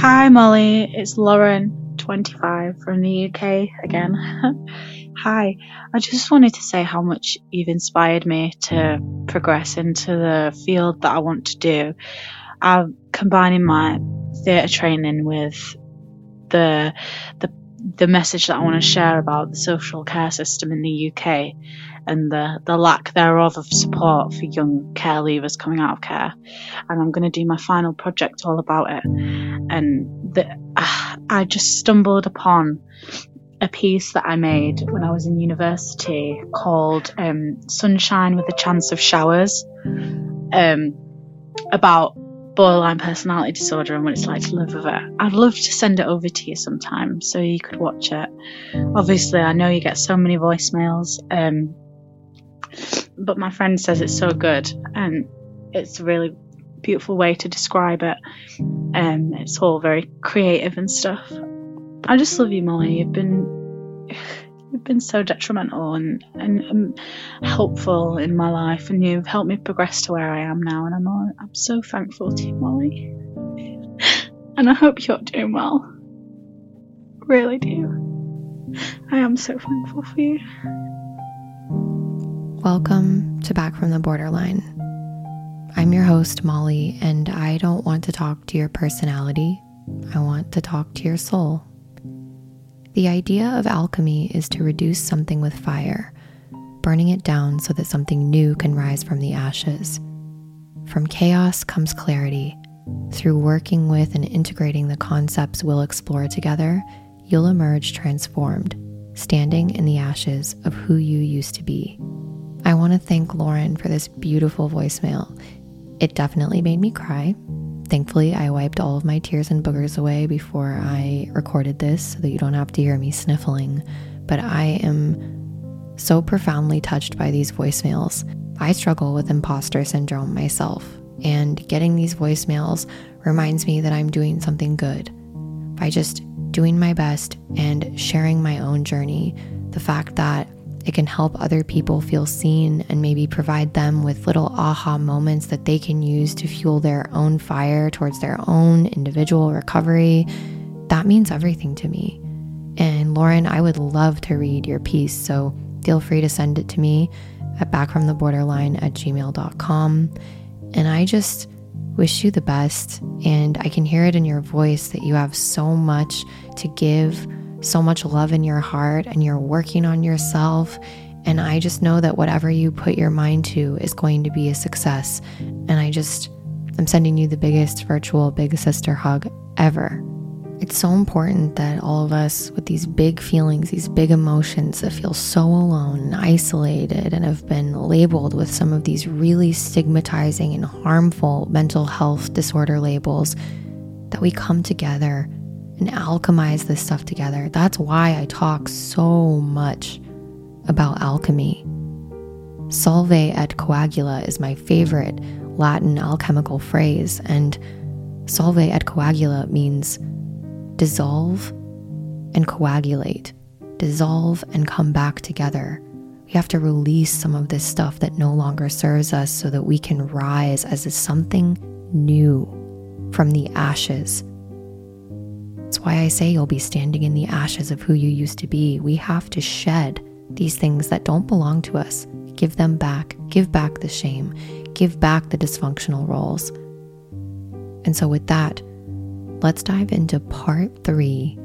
Hi, Molly. It's Lauren, 25, from the UK again. Hi. I just wanted to say how much you've inspired me to progress into the field that I want to do. I'm combining my theatre training with the the the message that I want to share about the social care system in the UK and the, the lack thereof of support for young care leavers coming out of care. And I'm going to do my final project all about it. And the, uh, I just stumbled upon a piece that I made when I was in university called um, Sunshine with a Chance of Showers um, about borderline personality disorder and what it's like to live with it. I'd love to send it over to you sometime so you could watch it. Obviously, I know you get so many voicemails, um, but my friend says it's so good and it's a really beautiful way to describe it. Um, it's all very creative and stuff. I just love you, Molly. You've been you've been so detrimental and, and, helpful in my life, and you've helped me progress to where I am now. And I'm all, I'm so thankful to you, Molly. And I hope you're doing well. Really do. I am so thankful for you. Welcome to Back from the Borderline. I'm your host, Molly, and I don't want to talk to your personality. I want to talk to your soul. The idea of alchemy is to reduce something with fire, burning it down so that something new can rise from the ashes. From chaos comes clarity. Through working with and integrating the concepts we'll explore together, you'll emerge transformed, standing in the ashes of who you used to be. I want to thank Lauren for this beautiful voicemail. It definitely made me cry. Thankfully, I wiped all of my tears and boogers away before I recorded this so that you don't have to hear me sniffling. But I am so profoundly touched by these voicemails. I struggle with imposter syndrome myself, and getting these voicemails reminds me that I'm doing something good. By just doing my best and sharing my own journey, the fact that it can help other people feel seen and maybe provide them with little aha moments that they can use to fuel their own fire towards their own individual recovery. That means everything to me. And Lauren, I would love to read your piece, so feel free to send it to me at backfromtheborderline at gmail.com. And I just wish you the best. And I can hear it in your voice that you have so much to give so much love in your heart and you're working on yourself. And I just know that whatever you put your mind to is going to be a success. And I just, I'm sending you the biggest virtual big sister hug ever. It's so important that all of us with these big feelings, these big emotions that feel so alone and isolated and have been labeled with some of these really stigmatizing and harmful mental health disorder labels, that we come together and alchemize this stuff together. That's why I talk so much about alchemy. Solve et coagula is my favorite Latin alchemical phrase, and solve et coagula means dissolve and coagulate, dissolve and come back together. We have to release some of this stuff that no longer serves us so that we can rise as something new from the ashes. That's why I say you'll be standing in the ashes of who you used to be. We have to shed these things that don't belong to us, give them back, give back the shame, give back the dysfunctional roles. And so, with that, let's dive into part three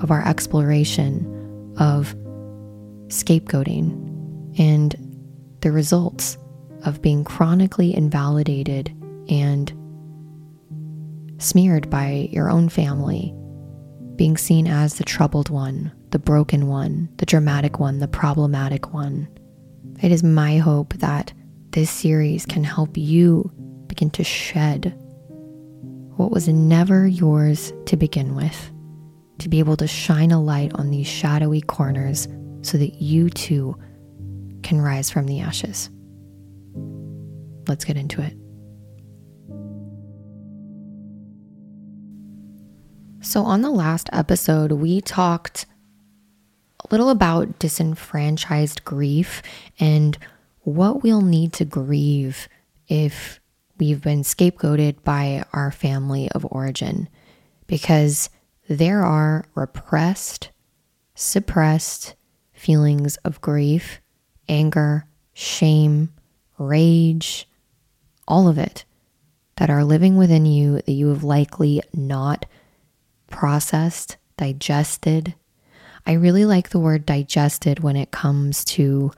of our exploration of scapegoating and the results of being chronically invalidated and smeared by your own family, being seen as the troubled one, the broken one, the dramatic one, the problematic one. It is my hope that this series can help you begin to shed what was never yours to begin with, to be able to shine a light on these shadowy corners so that you too can rise from the ashes. Let's get into it. So, on the last episode, we talked a little about disenfranchised grief and what we'll need to grieve if we've been scapegoated by our family of origin. Because there are repressed, suppressed feelings of grief, anger, shame, rage, all of it that are living within you that you have likely not processed, digested. I really like the word digested when it comes to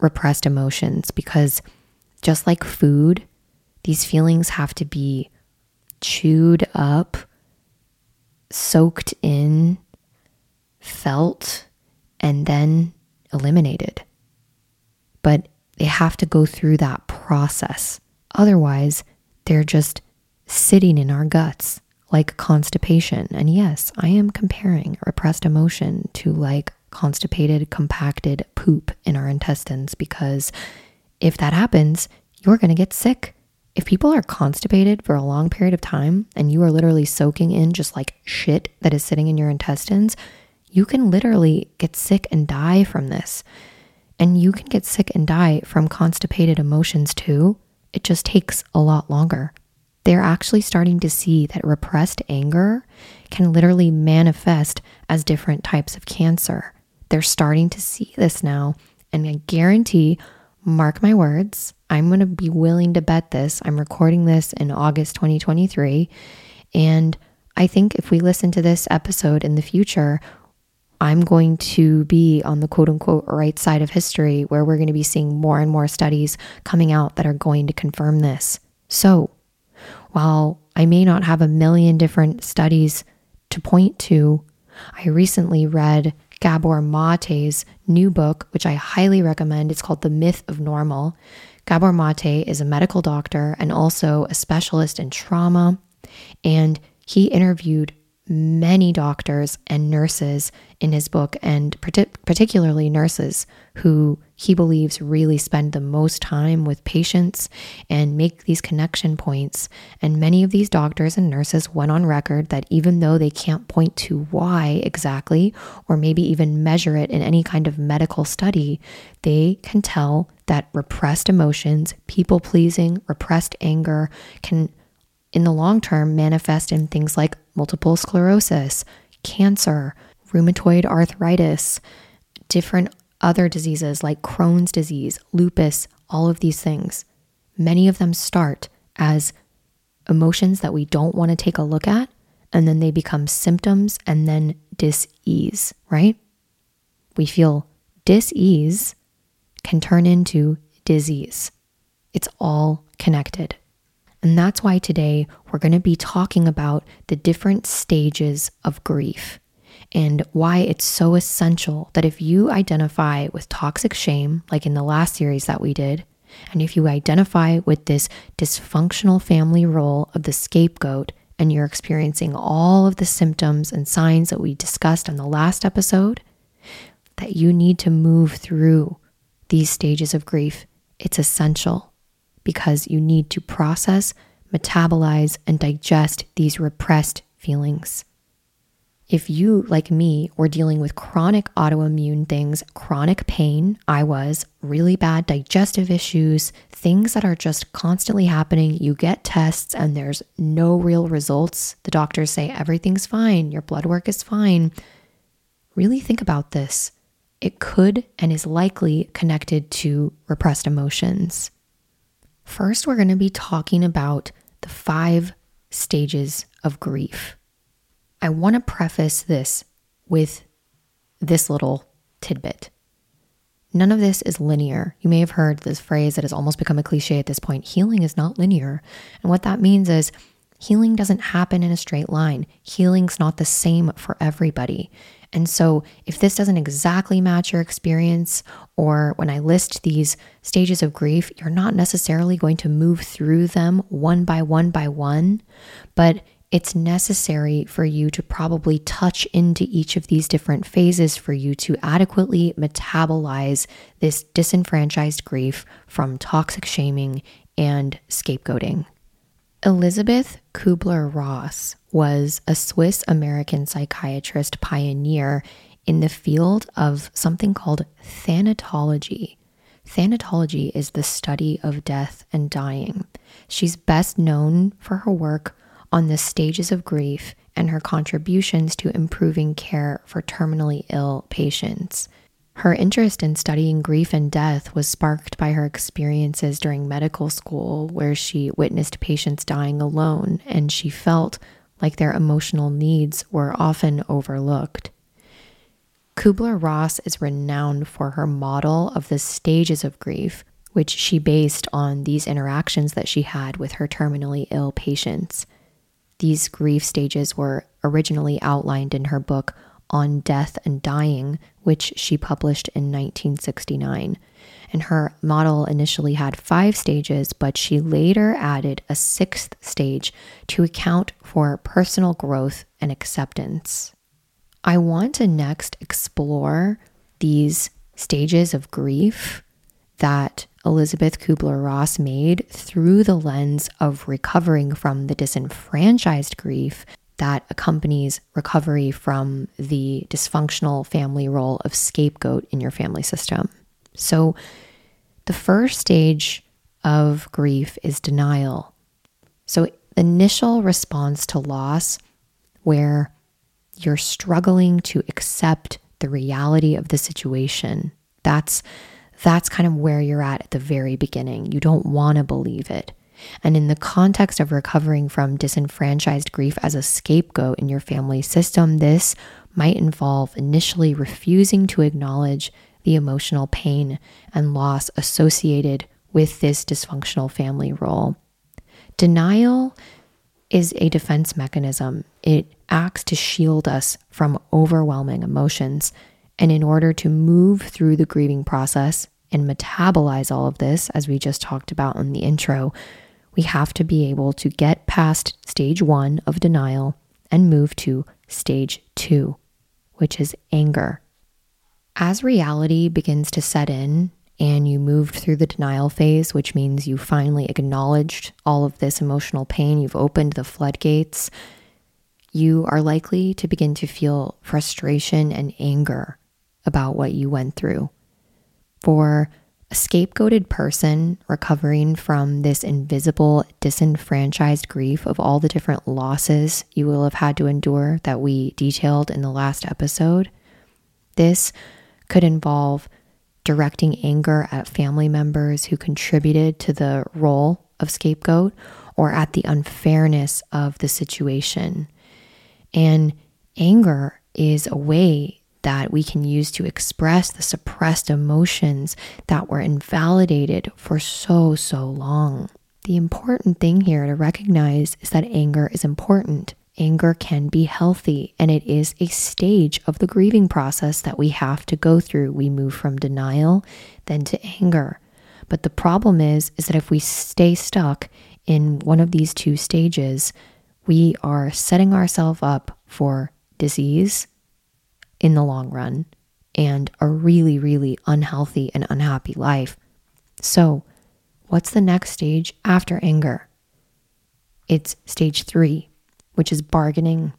repressed emotions because just like food, these feelings have to be chewed up, soaked in, felt, and then eliminated. But they have to go through that process. Otherwise, they're just sitting in our guts like constipation. And yes, I am comparing repressed emotion to like constipated, compacted poop in our intestines because if that happens, you're going to get sick if people are constipated for a long period of time and you are literally soaking in just like shit that is sitting in your intestines, you can literally get sick and die from this. And you can get sick and die from constipated emotions too. It just takes a lot longer. They're actually starting to see that repressed anger can literally manifest as different types of cancer. They're starting to see this now. And I guarantee mark my words, I'm going to be willing to bet this. I'm recording this in August 2023. And I think if we listen to this episode in the future, I'm going to be on the quote unquote right side of history where we're going to be seeing more and more studies coming out that are going to confirm this. So, while I may not have a million different studies to point to, I recently read Gabor Mate's new book, which I highly recommend. It's called The Myth of Normal. Gabor Mate is a medical doctor and also a specialist in trauma. And he interviewed many doctors and nurses in his book, and particularly nurses who he believes really spend the most time with patients and make these connection points. And many of these doctors and nurses went on record that even though they can't point to why exactly, or maybe even measure it in any kind of medical study, they can tell that repressed emotions, people pleasing, repressed anger can in the long term manifest in things like multiple sclerosis, cancer, rheumatoid arthritis, different other diseases like Crohn's disease, lupus, all of these things. Many of them start as emotions that we don't want to take a look at and then they become symptoms and then dis-ease, right? We feel dis-ease can turn into disease. It's all connected. And that's why today we're going to be talking about the different stages of grief and why it's so essential that if you identify with toxic shame, like in the last series that we did, and if you identify with this dysfunctional family role of the scapegoat and you're experiencing all of the symptoms and signs that we discussed on the last episode, that you need to move through these stages of grief. It's essential because you need to process, metabolize, and digest these repressed feelings. If you, like me, were dealing with chronic autoimmune things, chronic pain, I was, really bad digestive issues, things that are just constantly happening, you get tests and there's no real results. The doctors say everything's fine, your blood work is fine. Really think about this. It could and is likely connected to repressed emotions. First, we're going to be talking about the five stages of grief. I want to preface this with this little tidbit. None of this is linear. You may have heard this phrase that has almost become a cliche at this point healing is not linear. And what that means is healing doesn't happen in a straight line, healing's not the same for everybody. And so, if this doesn't exactly match your experience, or when I list these stages of grief, you're not necessarily going to move through them one by one by one, but it's necessary for you to probably touch into each of these different phases for you to adequately metabolize this disenfranchised grief from toxic shaming and scapegoating. Elizabeth Kubler Ross was a Swiss American psychiatrist pioneer in the field of something called thanatology. Thanatology is the study of death and dying. She's best known for her work on the stages of grief and her contributions to improving care for terminally ill patients. Her interest in studying grief and death was sparked by her experiences during medical school, where she witnessed patients dying alone and she felt like their emotional needs were often overlooked. Kubler Ross is renowned for her model of the stages of grief, which she based on these interactions that she had with her terminally ill patients. These grief stages were originally outlined in her book On Death and Dying, which she published in 1969. And her model initially had five stages, but she later added a sixth stage to account for personal growth and acceptance. I want to next explore these stages of grief that Elizabeth Kubler Ross made through the lens of recovering from the disenfranchised grief that accompanies recovery from the dysfunctional family role of scapegoat in your family system. So, the first stage of grief is denial. So, initial response to loss, where you're struggling to accept the reality of the situation. That's that's kind of where you're at at the very beginning. You don't want to believe it. And in the context of recovering from disenfranchised grief as a scapegoat in your family system, this might involve initially refusing to acknowledge the emotional pain and loss associated with this dysfunctional family role. Denial is a defense mechanism, it acts to shield us from overwhelming emotions and in order to move through the grieving process and metabolize all of this, as we just talked about in the intro, we have to be able to get past stage one of denial and move to stage two, which is anger. As reality begins to set in and you moved through the denial phase, which means you finally acknowledged all of this emotional pain, you've opened the floodgates, you are likely to begin to feel frustration and anger about what you went through. For a scapegoated person recovering from this invisible, disenfranchised grief of all the different losses you will have had to endure that we detailed in the last episode, this could involve directing anger at family members who contributed to the role of scapegoat or at the unfairness of the situation. And anger is a way that we can use to express the suppressed emotions that were invalidated for so, so long. The important thing here to recognize is that anger is important. Anger can be healthy, and it is a stage of the grieving process that we have to go through. We move from denial then to anger. But the problem is is that if we stay stuck in one of these two stages, we are setting ourselves up for disease in the long run and a really, really unhealthy and unhappy life. So, what's the next stage after anger? It's stage three, which is bargaining.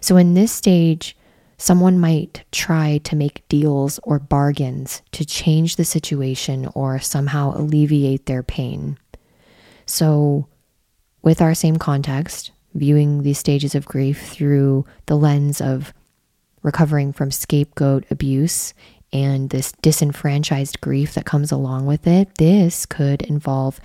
So, in this stage, someone might try to make deals or bargains to change the situation or somehow alleviate their pain. So, with our same context, viewing these stages of grief through the lens of recovering from scapegoat abuse and this disenfranchised grief that comes along with it, this could involve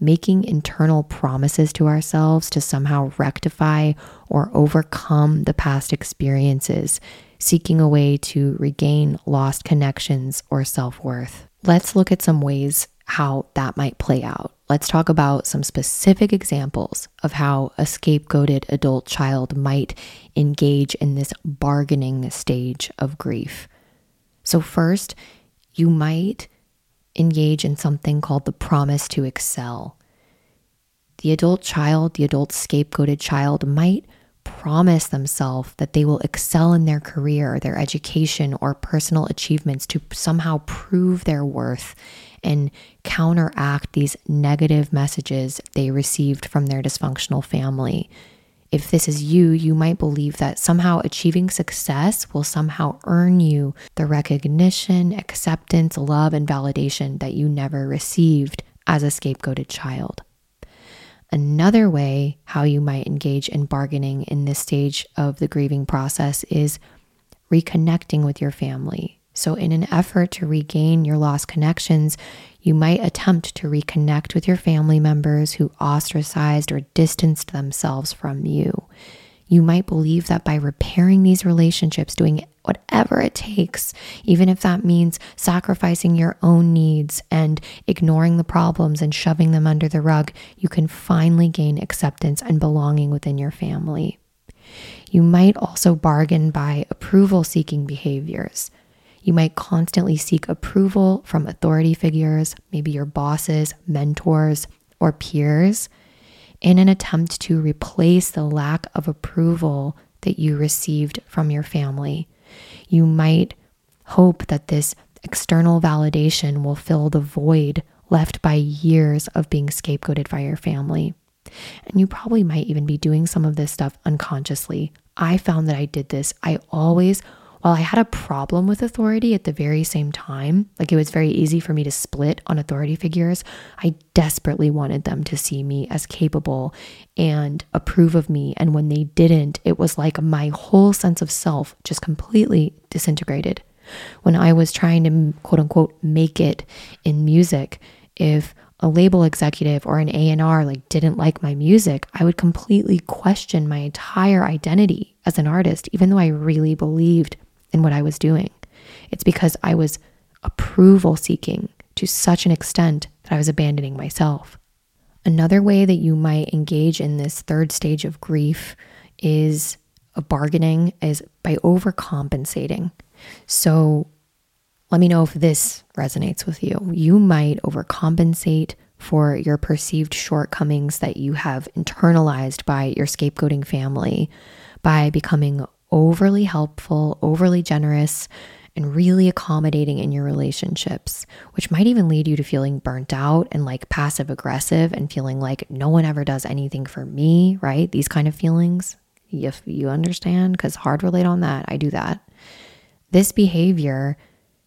making internal promises to ourselves to somehow rectify or overcome the past experiences, seeking a way to regain lost connections or self worth. Let's look at some ways how that might play out. Let's talk about some specific examples of how a scapegoated adult child might engage in this bargaining stage of grief. So, first, you might engage in something called the promise to excel. The adult child, the adult scapegoated child, might promise themselves that they will excel in their career, their education, or personal achievements to somehow prove their worth and counteract these negative messages they received from their dysfunctional family. If this is you, you might believe that somehow achieving success will somehow earn you the recognition, acceptance, love, and validation that you never received as a scapegoated child. Another way how you might engage in bargaining in this stage of the grieving process is reconnecting with your family. So, in an effort to regain your lost connections, you might attempt to reconnect with your family members who ostracized or distanced themselves from you. You might believe that by repairing these relationships, doing whatever it takes, even if that means sacrificing your own needs and ignoring the problems and shoving them under the rug, you can finally gain acceptance and belonging within your family. You might also bargain by approval seeking behaviors. You might constantly seek approval from authority figures, maybe your bosses, mentors, or peers, in an attempt to replace the lack of approval that you received from your family. You might hope that this external validation will fill the void left by years of being scapegoated by your family. And you probably might even be doing some of this stuff unconsciously. I found that I did this. I always while I had a problem with authority at the very same time, like it was very easy for me to split on authority figures, I desperately wanted them to see me as capable and approve of me. And when they didn't, it was like my whole sense of self just completely disintegrated. When I was trying to quote unquote make it in music, if a label executive or an A&R like didn't like my music, I would completely question my entire identity as an artist even though I really believed in what I was doing. It's because I was approval seeking to such an extent that I was abandoning myself. Another way that you might engage in this third stage of grief is a bargaining is by overcompensating. So let me know if this resonates with you. You might overcompensate for your perceived shortcomings that you have internalized by your scapegoating family by becoming overly helpful, overly generous, and really accommodating in your relationships, which might even lead you to feeling burnt out and like passive aggressive and feeling like no one ever does anything for me, right? These kind of feelings. If you understand, because hard relate on that, I do that. This behavior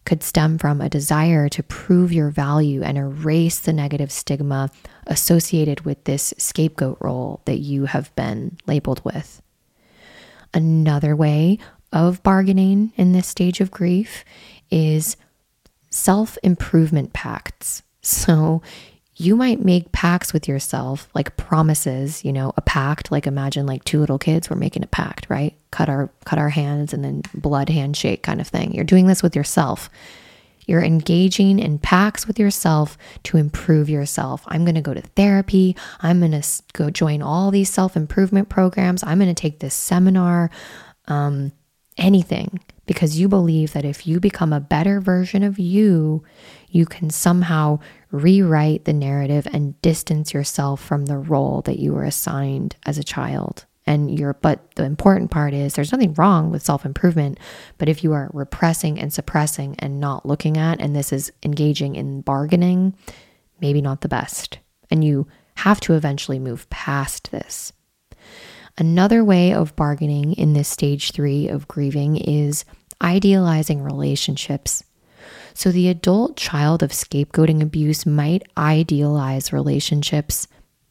could stem from a desire to prove your value and erase the negative stigma associated with this scapegoat role that you have been labeled with. Another way of bargaining in this stage of grief is self improvement pacts. So you might make pacts with yourself, like promises, you know, a pact, like imagine like two little kids were making a pact, right? Cut our cut our hands and then blood handshake kind of thing. You're doing this with yourself. You're engaging in pacts with yourself to improve yourself. I'm going to go to therapy. I'm going to go join all these self improvement programs. I'm going to take this seminar, um, anything, because you believe that if you become a better version of you, you can somehow rewrite the narrative and distance yourself from the role that you were assigned as a child and you're but the important part is there's nothing wrong with self-improvement but if you are repressing and suppressing and not looking at and this is engaging in bargaining maybe not the best. And you have to eventually move past this. Another way of bargaining in this stage 3 of grieving is idealizing relationships. So the adult child of scapegoating abuse might idealize relationships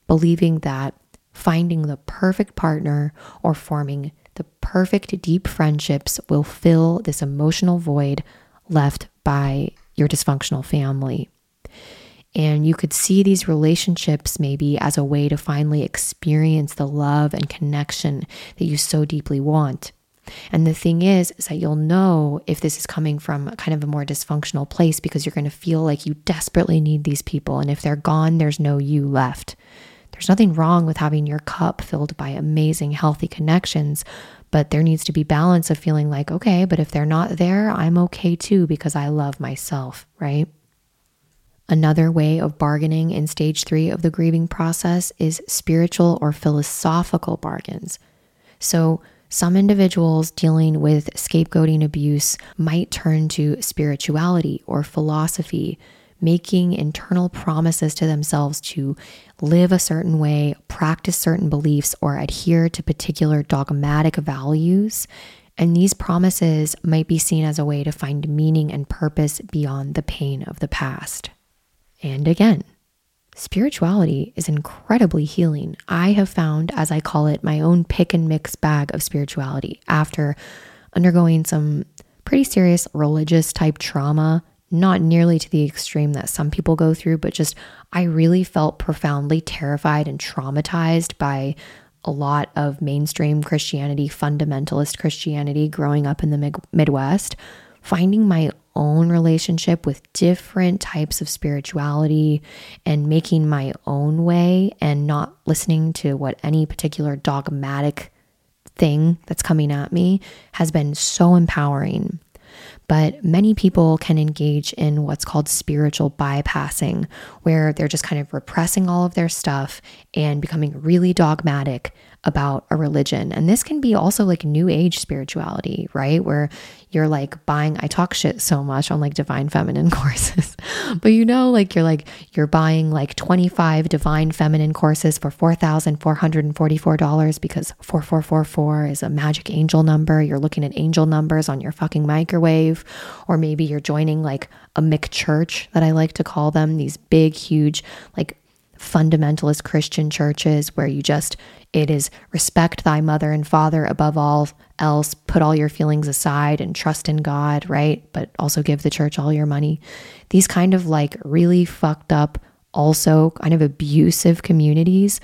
believing that finding the perfect partner or forming the perfect deep friendships will fill this emotional void left by your dysfunctional family. And you could see these relationships maybe as a way to finally experience the love and connection that you so deeply want. And the thing is, is that you'll know if this is coming from kind of a more dysfunctional place because you're going to feel like you desperately need these people. And if they're gone, there's no you left. There's nothing wrong with having your cup filled by amazing, healthy connections, but there needs to be balance of feeling like, okay, but if they're not there, I'm okay too because I love myself, right? Another way of bargaining in stage three of the grieving process is spiritual or philosophical bargains. So, some individuals dealing with scapegoating abuse might turn to spirituality or philosophy making internal promises to themselves to live a certain way, practice certain beliefs, or adhere to particular dogmatic values. And these promises might be seen as a way to find meaning and purpose beyond the pain of the past. And again, spirituality is incredibly healing. I have found, as I call it, my own pick and mix bag of spirituality after undergoing some pretty serious religious type trauma not nearly to the extreme that some people go through, but just I really felt profoundly terrified and traumatized by a lot of mainstream Christianity, fundamentalist Christianity growing up in the Midwest, finding my own relationship with different types of spirituality and making my own way and not listening to what any particular dogmatic thing that's coming at me has been so empowering. But many people can engage in what's called spiritual bypassing, where they're just kind of repressing all of their stuff and becoming really dogmatic about a religion. And this can be also like new age spirituality, right? Where you're like buying, I talk shit so much on like divine feminine courses, but you know, like you're like, you're buying like 25 divine feminine courses for $4,444 because 4444 is a magic angel number. You're looking at angel numbers on your fucking microwave. Or maybe you're joining like a McChurch that I like to call them, these big, huge, like fundamentalist Christian churches where you just, it is respect thy mother and father above all else, put all your feelings aside and trust in God, right? But also give the church all your money. These kind of like really fucked up, also kind of abusive communities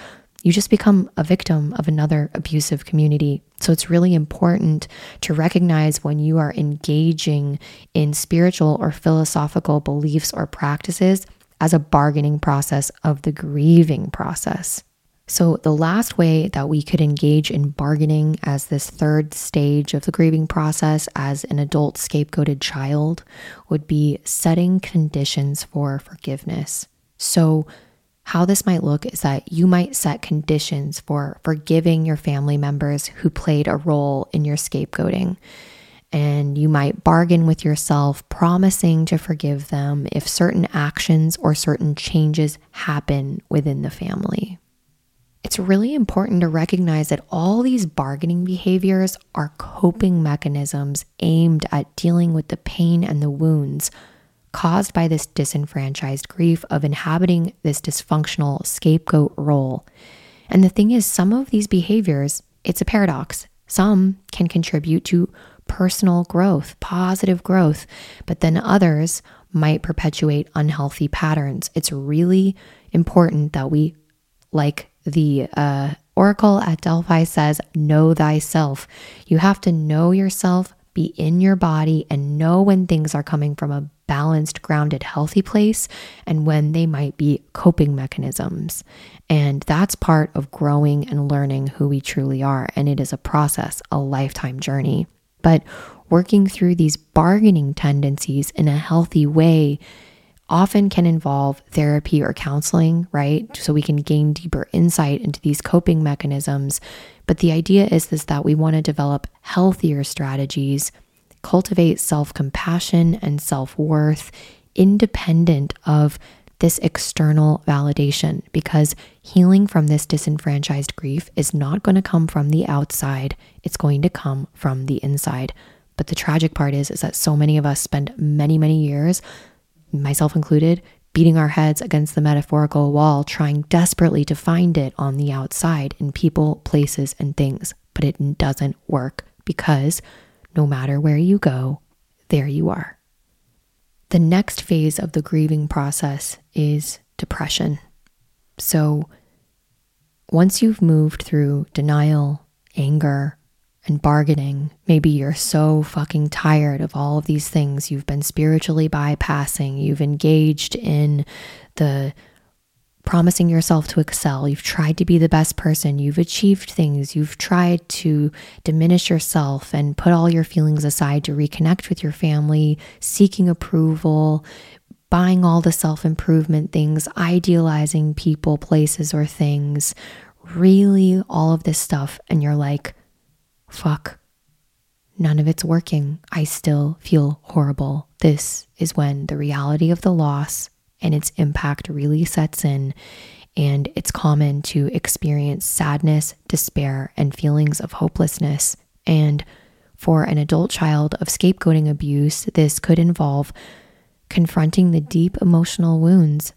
you just become a victim of another abusive community. So it's really important to recognize when you are engaging in spiritual or philosophical beliefs or practices as a bargaining process of the grieving process. So, the last way that we could engage in bargaining as this third stage of the grieving process as an adult scapegoated child would be setting conditions for forgiveness. So, how this might look is that you might set conditions for forgiving your family members who played a role in your scapegoating and you might bargain with yourself, promising to forgive them if certain actions or certain changes happen within the family. It's really important to recognize that all these bargaining behaviors are coping mechanisms aimed at dealing with the pain and the wounds caused by this disenfranchised grief of inhabiting this dysfunctional scapegoat role. And the thing is, some of these behaviors, it's a paradox. Some can contribute to personal growth, positive growth, but then others might perpetuate unhealthy patterns. It's really important that we, like the uh, Oracle at Delphi says, know thyself. You have to know yourself, be in your body, and know when things are coming from a balanced, grounded, healthy place and when they might be coping mechanisms. And that's part of growing and learning who we truly are. And it is a process, a lifetime journey. But working through these bargaining tendencies in a healthy way often can involve therapy or counseling, right? Mm-hmm. So we can gain deeper insight into these coping mechanisms. But the idea is this that we want to develop healthier strategies, cultivate self-compassion and self-worth independent of this external validation because healing from this disenfranchised grief is not going to come from the outside, it's going to come from the inside. But the tragic part is is that so many of us spend many many years myself included, beating our heads against the metaphorical wall, trying desperately to find it on the outside in people, places, and things. But it doesn't work because no matter where you go, there you are. The next phase of the grieving process is depression. So once you've moved through denial, anger, and bargaining. Maybe you're so fucking tired of all of these things you've been spiritually bypassing. You've engaged in the promising yourself to excel. You've tried to be the best person. You've achieved things. You've tried to diminish yourself and put all your feelings aside to reconnect with your family, seeking approval, buying all the self improvement things, idealizing people, places, or things. Really, all of this stuff. And you're like, fuck, none of it's working. I still feel horrible. This is when the reality of the loss and its impact really sets in. And it's common to experience sadness, despair, and feelings of hopelessness. And for an adult child of scapegoating abuse, this could involve confronting the deep emotional wounds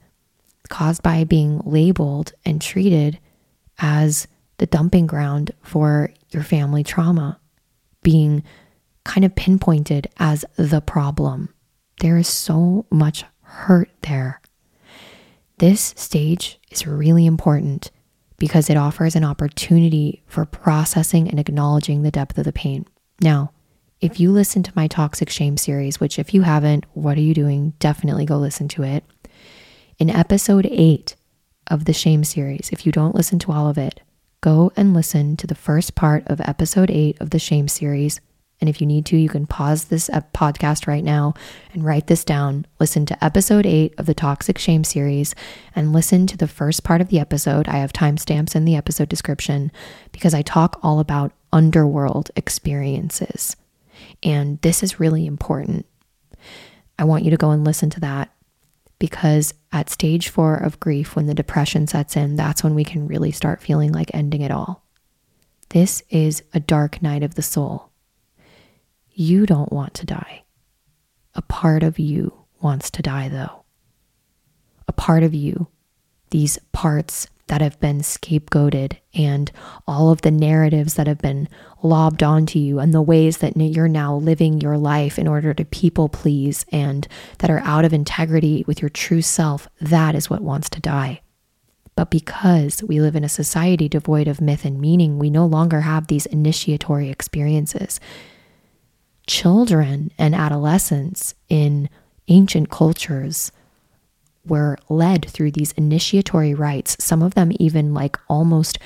caused by being labeled and treated as the dumping ground for your family trauma, being kind of pinpointed as the problem. There is so much hurt there. This stage is really important because it offers an opportunity for processing and acknowledging the depth of the pain. Now, if you listen to my toxic shame series, which if you haven't, what are you doing? Definitely go listen to it. In episode eight of the shame series, if you don't listen to all of it, go and listen to the first part of episode eight of the shame series. And if you need to, you can pause this podcast right now and write this down. Listen to episode eight of the Toxic Shame series and listen to the first part of the episode. I have timestamps in the episode description because I talk all about underworld experiences. And this is really important. I want you to go and listen to that because at stage four of grief, when the depression sets in, that's when we can really start feeling like ending it all. This is a dark night of the soul. You don't want to die. A part of you wants to die, though. A part of you, these parts that have been scapegoated and all of the narratives that have been lobbed onto you and the ways that you're now living your life in order to people please and that are out of integrity with your true self, that is what wants to die. But because we live in a society devoid of myth and meaning, we no longer have these initiatory experiences. Children and adolescents in ancient cultures were led through these initiatory rites, some of them even like almost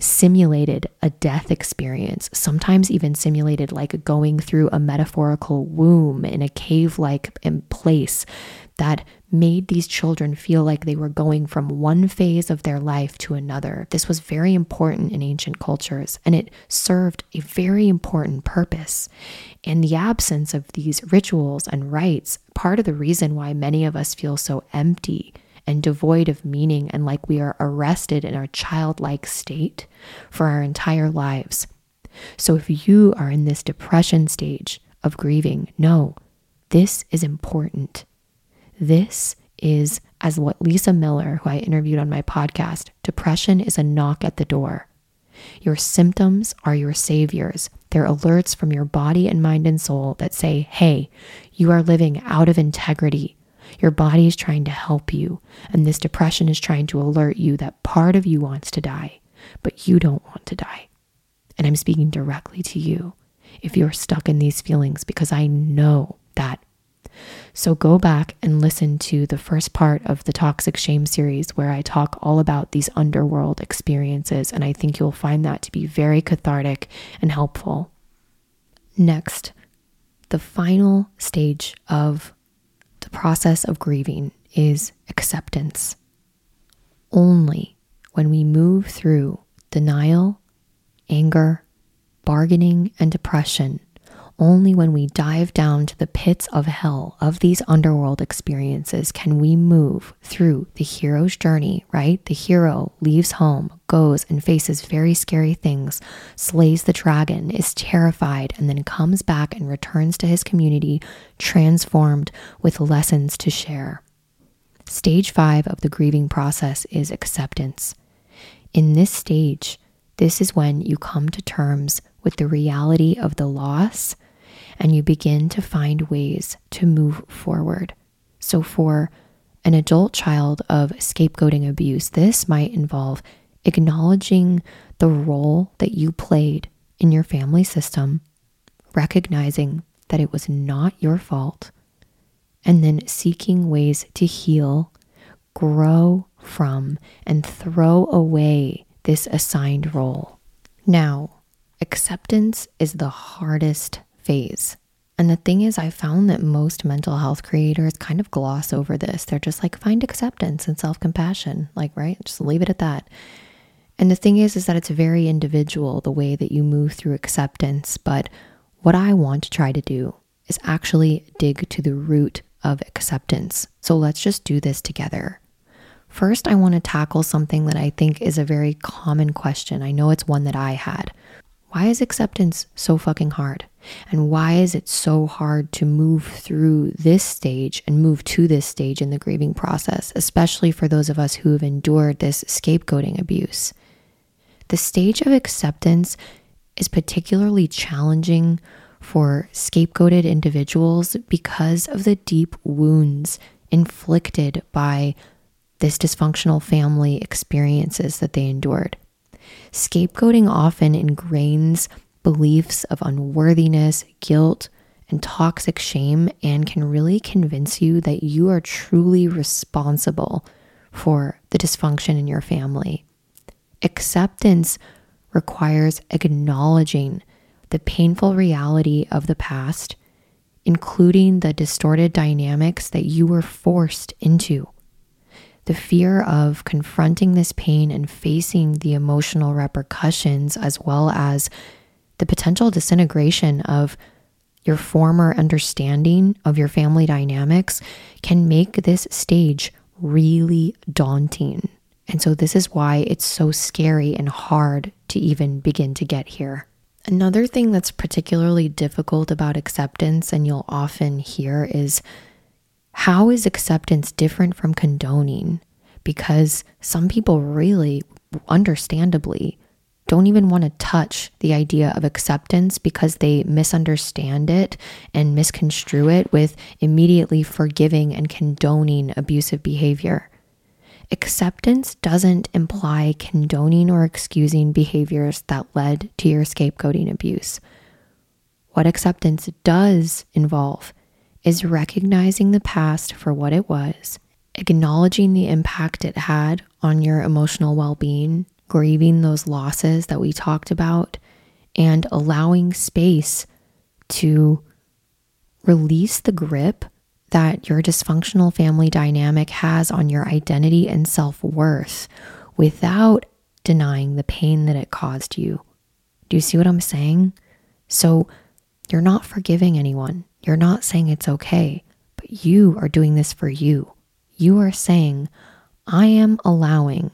simulated a death experience, sometimes even simulated like going through a metaphorical womb in a cave like um, place that made these children feel like they were going from one phase of their life to another. This was very important in ancient cultures and it served a very important purpose. In the absence of these rituals and rites, part of the reason why many of us feel so empty and devoid of meaning and like we are arrested in our childlike state for our entire lives. So if you are in this depression stage of grieving, no, this is important. This is, as what Lisa Miller, who I interviewed on my podcast, depression is a knock at the door. Your symptoms are your saviors. They're alerts from your body and mind and soul that say, hey, you are living out of integrity. Your body is trying to help you, and this depression is trying to alert you that part of you wants to die, but you don't want to die. And I'm speaking directly to you if you're stuck in these feelings because I know that so go back and listen to the first part of the Toxic Shame series where I talk all about these underworld experiences, and I think you'll find that to be very cathartic and helpful. Next, the final stage of the process of grieving is acceptance. Only when we move through denial, anger, bargaining, and depression only when we dive down to the pits of hell of these underworld experiences can we move through the hero's journey, right? The hero leaves home, goes and faces very scary things, slays the dragon, is terrified, and then comes back and returns to his community transformed with lessons to share. Stage five of the grieving process is acceptance. In this stage, this is when you come to terms with the reality of the loss and you begin to find ways to move forward. So, for an adult child of scapegoating abuse, this might involve acknowledging the role that you played in your family system, recognizing that it was not your fault, and then seeking ways to heal, grow from, and throw away this assigned role. Now, acceptance is the hardest phase. And the thing is, I found that most mental health creators kind of gloss over this. They're just like, find acceptance and self compassion. Like, right? Just leave it at that. And the thing is, is that it's very individual the way that you move through acceptance. But what I want to try to do is actually dig to the root of acceptance. So let's just do this together. First, I want to tackle something that I think is a very common question. I know it's one that I had. Why is acceptance so fucking hard? And why is it so hard to move through this stage and move to this stage in the grieving process, especially for those of us who have endured this scapegoating abuse? The stage of acceptance is particularly challenging for scapegoated individuals because of the deep wounds inflicted by this dysfunctional family experiences that they endured. Scapegoating often ingrains beliefs of unworthiness, guilt, and toxic shame, and can really convince you that you are truly responsible for the dysfunction in your family. Acceptance requires acknowledging the painful reality of the past, including the distorted dynamics that you were forced into the fear of confronting this pain and facing the emotional repercussions, as well as the potential disintegration of your former understanding of your family dynamics, can make this stage really daunting. And so, this is why it's so scary and hard to even begin to get here. Another thing that's particularly difficult about acceptance, and you'll often hear, is how is acceptance different from condoning? Because some people really, understandably, don't even want to touch the idea of acceptance because they misunderstand it and misconstrue it with immediately forgiving and condoning abusive behavior. Acceptance doesn't imply condoning or excusing behaviors that led to your scapegoating abuse. What acceptance does involve is recognizing the past for what it was, acknowledging the impact it had on your emotional well being, grieving those losses that we talked about, and allowing space to release the grip that your dysfunctional family dynamic has on your identity and self worth without denying the pain that it caused you. Do you see what I'm saying? So you're not forgiving anyone. You're not saying it's okay, but you are doing this for you. You are saying, I am allowing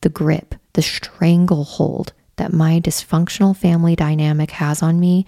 the grip, the stranglehold that my dysfunctional family dynamic has on me.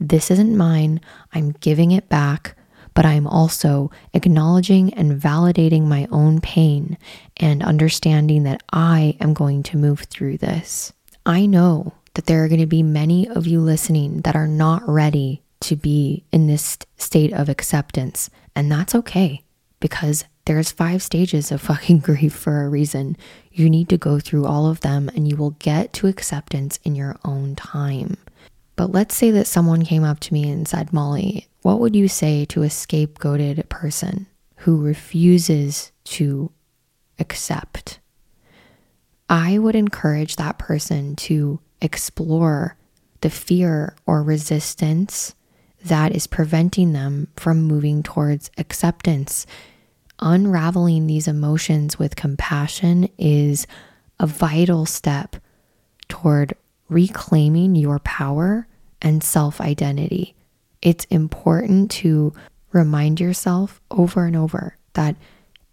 This isn't mine. I'm giving it back, but I'm also acknowledging and validating my own pain and understanding that I am going to move through this. I know that there are going to be many of you listening that are not ready to be in this state of acceptance. And that's okay because there's five stages of fucking grief for a reason. You need to go through all of them and you will get to acceptance in your own time. But let's say that someone came up to me and said, Molly, what would you say to a scapegoated person who refuses to accept? I would encourage that person to explore the fear or resistance that is preventing them from moving towards acceptance unraveling these emotions with compassion is a vital step toward reclaiming your power and self identity. It's important to remind yourself over and over that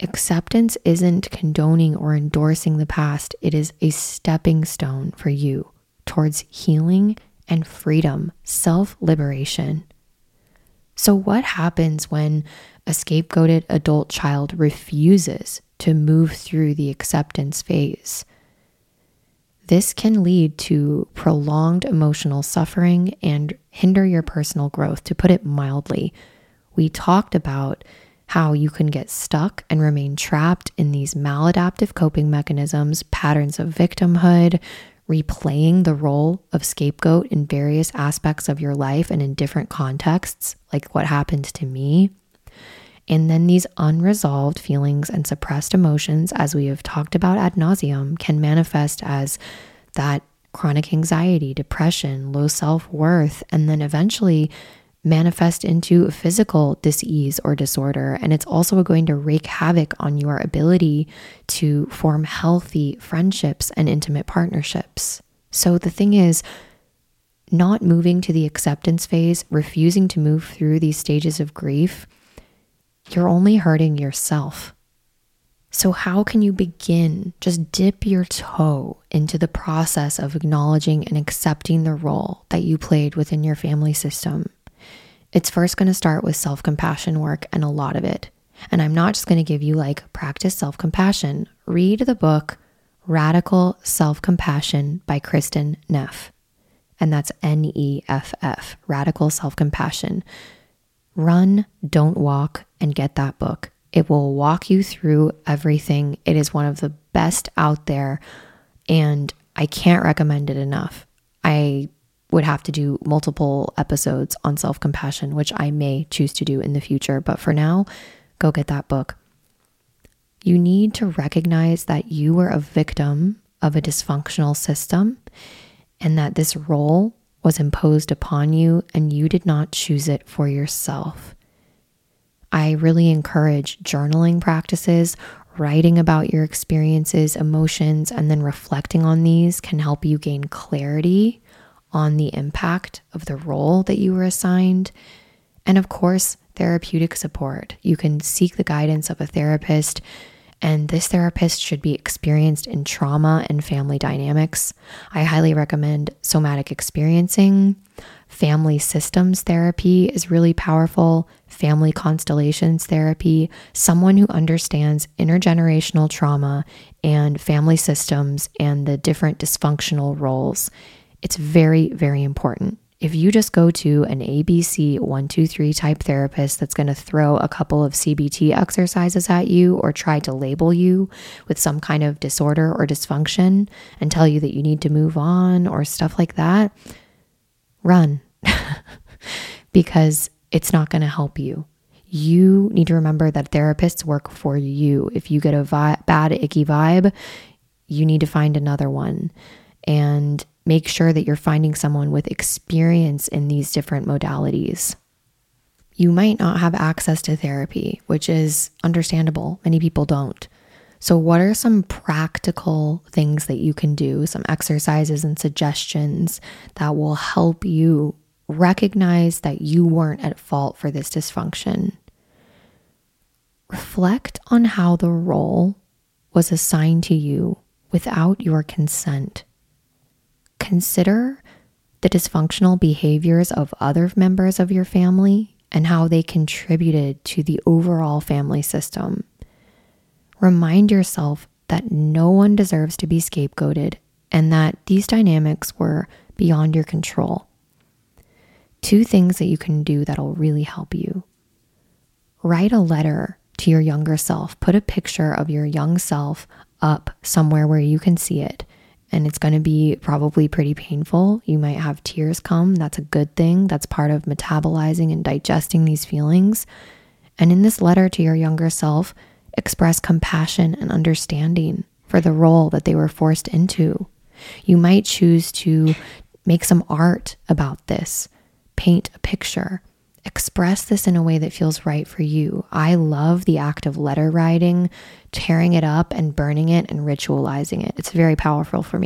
acceptance isn't condoning or endorsing the past, it is a stepping stone for you towards healing and freedom, self liberation. So, what happens when a scapegoated adult child refuses to move through the acceptance phase. This can lead to prolonged emotional suffering and hinder your personal growth, to put it mildly. We talked about how you can get stuck and remain trapped in these maladaptive coping mechanisms, patterns of victimhood, replaying the role of scapegoat in various aspects of your life and in different contexts, like what happened to me. And then these unresolved feelings and suppressed emotions, as we have talked about ad nauseum, can manifest as that chronic anxiety, depression, low self worth, and then eventually manifest into physical disease or disorder. And it's also going to wreak havoc on your ability to form healthy friendships and intimate partnerships. So the thing is, not moving to the acceptance phase, refusing to move through these stages of grief, you're only hurting yourself. So, how can you begin? Just dip your toe into the process of acknowledging and accepting the role that you played within your family system. It's first going to start with self compassion work and a lot of it. And I'm not just going to give you like practice self compassion. Read the book Radical Self Compassion by Kristin Neff. And that's N E F F, Radical Self Compassion. Run, don't walk, and get that book. It will walk you through everything. It is one of the best out there, and I can't recommend it enough. I would have to do multiple episodes on self compassion, which I may choose to do in the future. But for now, go get that book. You need to recognize that you were a victim of a dysfunctional system and that this role was imposed upon you and you did not choose it for yourself. I really encourage journaling practices. Writing about your experiences, emotions, and then reflecting on these can help you gain clarity on the impact of the role that you were assigned. And of course, therapeutic support. You can seek the guidance of a therapist and this therapist should be experienced in trauma and family dynamics. I highly recommend somatic experiencing. Family systems therapy is really powerful. Family constellations therapy, someone who understands intergenerational trauma and family systems and the different dysfunctional roles. It's very, very important if you just go to an ABC 123 type therapist that's going to throw a couple of CBT exercises at you or try to label you with some kind of disorder or dysfunction and tell you that you need to move on or stuff like that, run because it's not going to help you. You need to remember that therapists work for you. If you get a vi- bad, icky vibe, you need to find another one. And make sure that you're finding someone with experience in these different modalities. You might not have access to therapy, which is understandable. Many people don't. So, what are some practical things that you can do, some exercises and suggestions that will help you recognize that you weren't at fault for this dysfunction? Reflect on how the role was assigned to you without your consent consider the dysfunctional behaviors of other members of your family and how they contributed to the overall family system. Remind yourself that no one deserves to be scapegoated and that these dynamics were beyond your control. Two things that you can do that'll really help you. Write a letter to your younger self. Put a picture of your young self up somewhere where you can see it. And it's going to be probably pretty painful. You might have tears come. That's a good thing. That's part of metabolizing and digesting these feelings. And in this letter to your younger self, express compassion and understanding for the role that they were forced into. You might choose to make some art about this, paint a picture, express this in a way that feels right for you. I love the act of letter writing, tearing it up and burning it and ritualizing it. It's very powerful for me.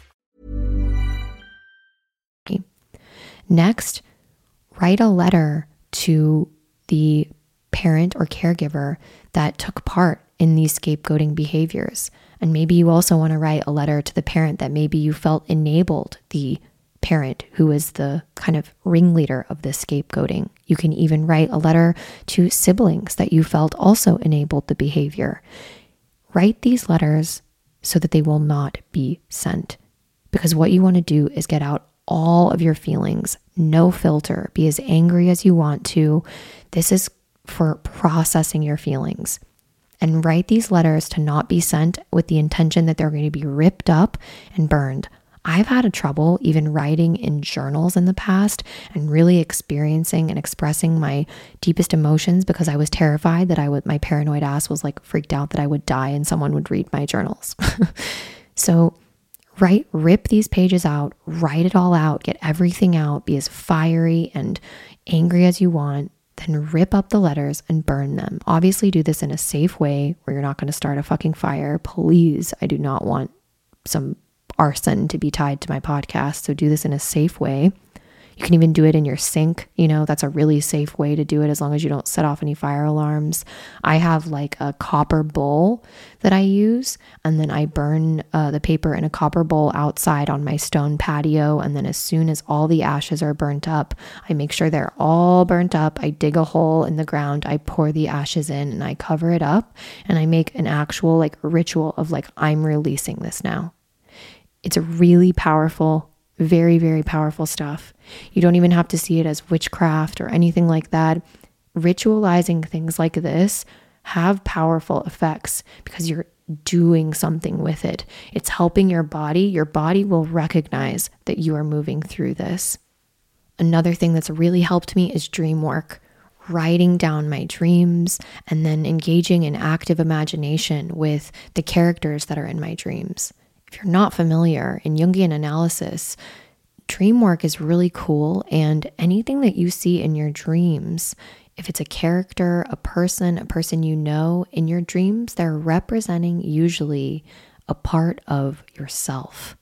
Next, write a letter to the parent or caregiver that took part in these scapegoating behaviors. And maybe you also want to write a letter to the parent that maybe you felt enabled the parent who was the kind of ringleader of this scapegoating. You can even write a letter to siblings that you felt also enabled the behavior. Write these letters so that they will not be sent. Because what you want to do is get out all of your feelings, no filter, be as angry as you want to. This is for processing your feelings. And write these letters to not be sent with the intention that they're going to be ripped up and burned. I've had a trouble even writing in journals in the past and really experiencing and expressing my deepest emotions because I was terrified that I would my paranoid ass was like freaked out that I would die and someone would read my journals. so write rip these pages out, write it all out, get everything out, be as fiery and angry as you want. Then rip up the letters and burn them. Obviously, do this in a safe way where you're not going to start a fucking fire. Please, I do not want some arson to be tied to my podcast. So do this in a safe way. You can even do it in your sink. You know, that's a really safe way to do it as long as you don't set off any fire alarms. I have like a copper bowl that I use, and then I burn uh, the paper in a copper bowl outside on my stone patio. And then as soon as all the ashes are burnt up, I make sure they're all burnt up. I dig a hole in the ground, I pour the ashes in, and I cover it up. And I make an actual like ritual of like, I'm releasing this now. It's a really powerful, very, very powerful stuff. You don't even have to see it as witchcraft or anything like that. Ritualizing things like this have powerful effects because you're doing something with it. It's helping your body. Your body will recognize that you are moving through this. Another thing that's really helped me is dream work. Writing down my dreams and then engaging in active imagination with the characters that are in my dreams. If you're not familiar in Jungian analysis, dream work is really cool. And anything that you see in your dreams, if it's a character, a person, a person you know in your dreams, they're representing usually a part of yourself.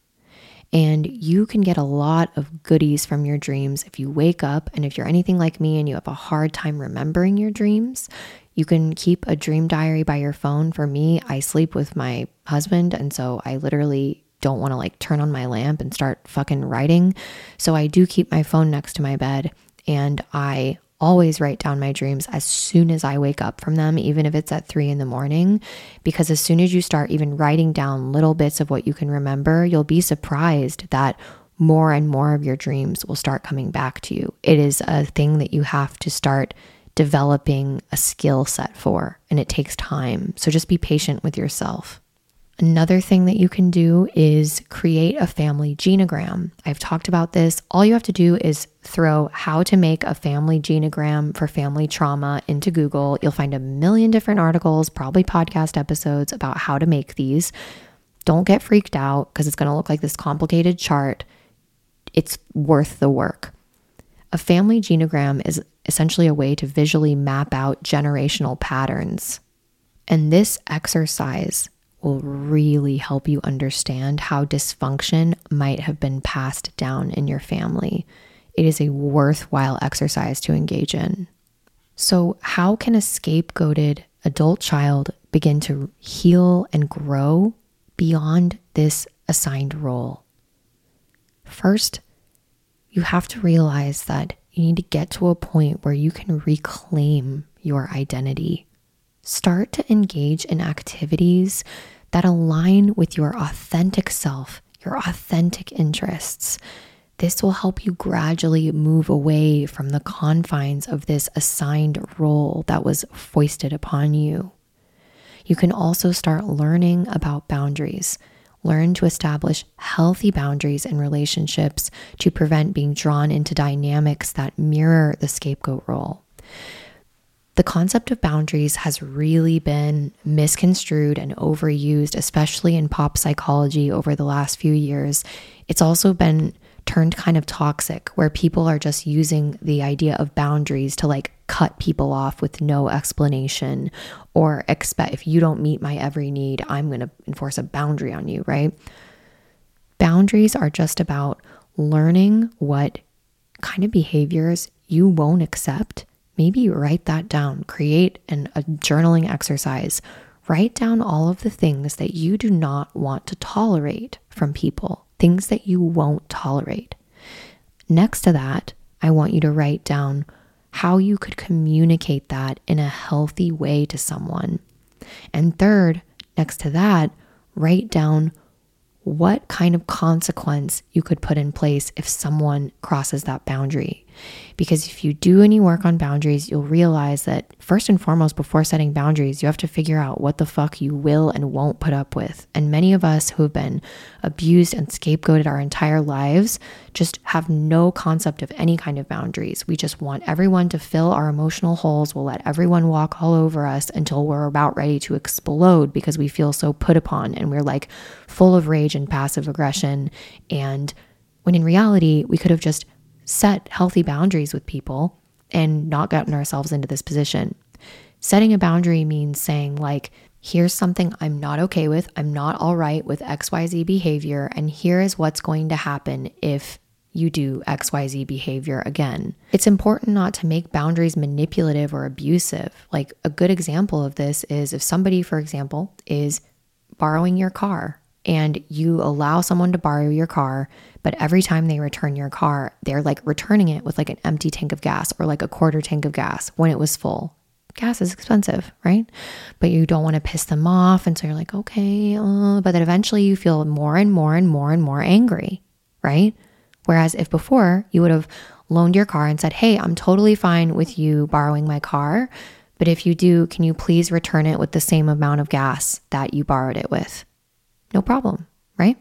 And you can get a lot of goodies from your dreams if you wake up. And if you're anything like me and you have a hard time remembering your dreams, you can keep a dream diary by your phone. For me, I sleep with my husband. And so I literally don't want to like turn on my lamp and start fucking writing. So I do keep my phone next to my bed and I always write down my dreams as soon as I wake up from them, even if it's at three in the morning. Because as soon as you start even writing down little bits of what you can remember, you'll be surprised that more and more of your dreams will start coming back to you. It is a thing that you have to start developing a skill set for, and it takes time. So just be patient with yourself. Another thing that you can do is create a family genogram. I've talked about this. All you have to do is throw how to make a family genogram for family trauma into Google. You'll find a million different articles, probably podcast episodes about how to make these. Don't get freaked out because it's going to look like this complicated chart. It's worth the work. A family genogram is essentially a way to visually map out generational patterns. And this exercise will really help you understand how dysfunction might have been passed down in your family. It is a worthwhile exercise to engage in. So, how can a scapegoated adult child begin to heal and grow beyond this assigned role? First, you have to realize that you need to get to a point where you can reclaim your identity Start to engage in activities that align with your authentic self, your authentic interests. This will help you gradually move away from the confines of this assigned role that was foisted upon you. You can also start learning about boundaries. Learn to establish healthy boundaries in relationships to prevent being drawn into dynamics that mirror the scapegoat role the concept of boundaries has really been misconstrued and overused, especially in pop psychology over the last few years. It's also been turned kind of toxic, where people are just using the idea of boundaries to like cut people off with no explanation or expect if you don't meet my every need, I'm going to enforce a boundary on you, right? Boundaries are just about learning what kind of behaviors you won't accept maybe write that down, create an, a journaling exercise. Write down all of the things that you do not want to tolerate from people, things that you won't tolerate. Next to that, I want you to write down how you could communicate that in a healthy way to someone. And third, next to that, write down what kind of consequence you could put in place if someone crosses that boundary. Because if you do any work on boundaries, you'll realize that first and foremost, before setting boundaries, you have to figure out what the fuck you will and won't put up with. And many of us who have been abused and scapegoated our entire lives just have no concept of any kind of boundaries. We just want everyone to fill our emotional holes. We'll let everyone walk all over us until we're about ready to explode because we feel so put upon and we're like full of rage and passive aggression. And when in reality, we could have just set healthy boundaries with people and not gotten ourselves into this position. Setting a boundary means saying, like, here's something I'm not okay with. I'm not all right with XYZ behavior. And here is what's going to happen if you do XYZ behavior again. It's important not to make boundaries manipulative or abusive. Like a good example of this is if somebody, for example, is borrowing your car and you allow someone to borrow your car, but every time they return your car, they're like returning it with like an empty tank of gas or like a quarter tank of gas when it was full. Gas is expensive, right? But you don't want to piss them off. And so you're like, okay, uh, but then eventually you feel more and more and more and more angry, right? Whereas if before you would have loaned your car and said, hey, I'm totally fine with you borrowing my car. But if you do, can you please return it with the same amount of gas that you borrowed it with? No problem, right?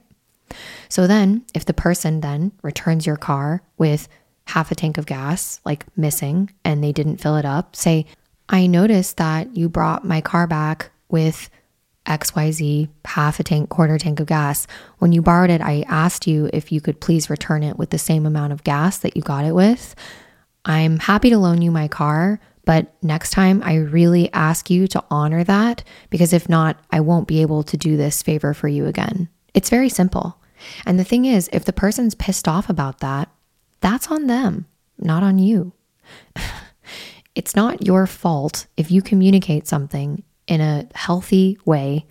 So then, if the person then returns your car with half a tank of gas, like missing, and they didn't fill it up, say, I noticed that you brought my car back with XYZ, half a tank, quarter tank of gas. When you borrowed it, I asked you if you could please return it with the same amount of gas that you got it with. I'm happy to loan you my car, but next time I really ask you to honor that because if not, I won't be able to do this favor for you again. It's very simple. And the thing is, if the person's pissed off about that, that's on them, not on you. it's not your fault if you communicate something in a healthy way.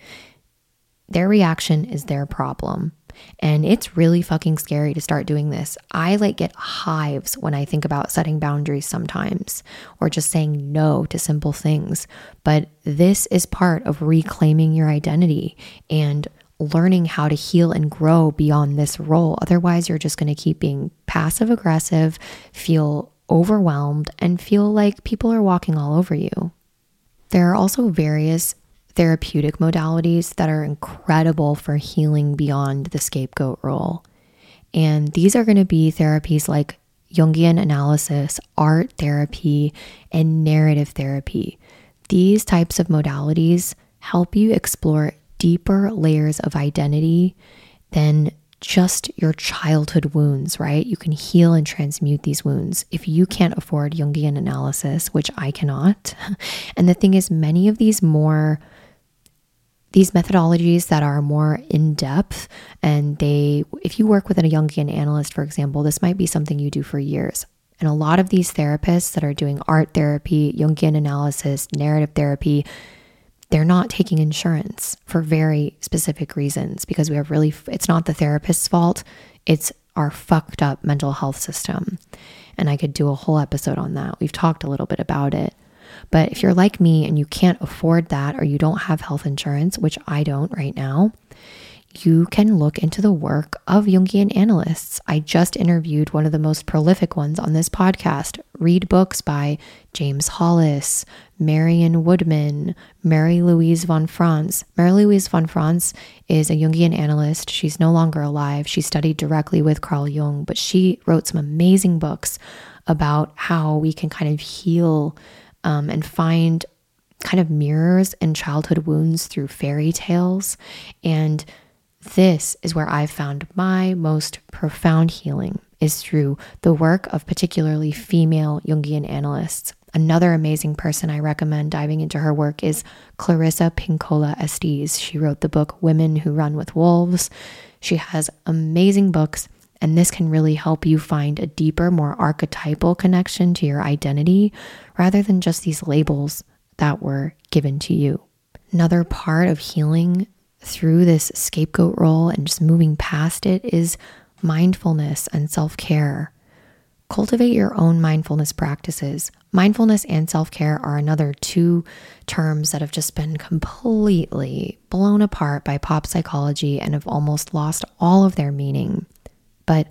Their reaction is their problem. And it's really fucking scary to start doing this. I like get hives when I think about setting boundaries sometimes or just saying no to simple things. But this is part of reclaiming your identity and learning how to heal and grow beyond this role. Otherwise, you're just going to keep being passive aggressive, feel overwhelmed, and feel like people are walking all over you. There are also various therapeutic modalities that are incredible for healing beyond the scapegoat role. And these are going to be therapies like Jungian analysis, art therapy, and narrative therapy. These types of modalities help you explore deeper layers of identity than just your childhood wounds, right? You can heal and transmute these wounds. If you can't afford Jungian analysis, which I cannot, and the thing is, many of these more these methodologies that are more in depth and they if you work with a Jungian analyst for example this might be something you do for years and a lot of these therapists that are doing art therapy Jungian analysis narrative therapy they're not taking insurance for very specific reasons because we have really, it's not the therapist's fault, it's our fucked up mental health system. And I could do a whole episode on that. We've talked a little bit about it. But if you're like me and you can't afford that or you don't have health insurance, which I don't right now, you can look into the work of Jungian analysts. I just interviewed one of the most prolific ones on this podcast. Read books by James Hollis, Marion Woodman, Mary Louise von Franz. Mary Louise von Franz is a Jungian analyst. She's no longer alive. She studied directly with Carl Jung, but she wrote some amazing books about how we can kind of heal um, and find kind of mirrors and childhood wounds through fairy tales and this is where I've found my most profound healing is through the work of particularly female Jungian analysts. Another amazing person I recommend diving into her work is Clarissa Pinkola Estes. She wrote the book Women Who Run with Wolves. She has amazing books, and this can really help you find a deeper, more archetypal connection to your identity rather than just these labels that were given to you. Another part of healing through this scapegoat role and just moving past it is mindfulness and self care. Cultivate your own mindfulness practices. Mindfulness and self care are another two terms that have just been completely blown apart by pop psychology and have almost lost all of their meaning. But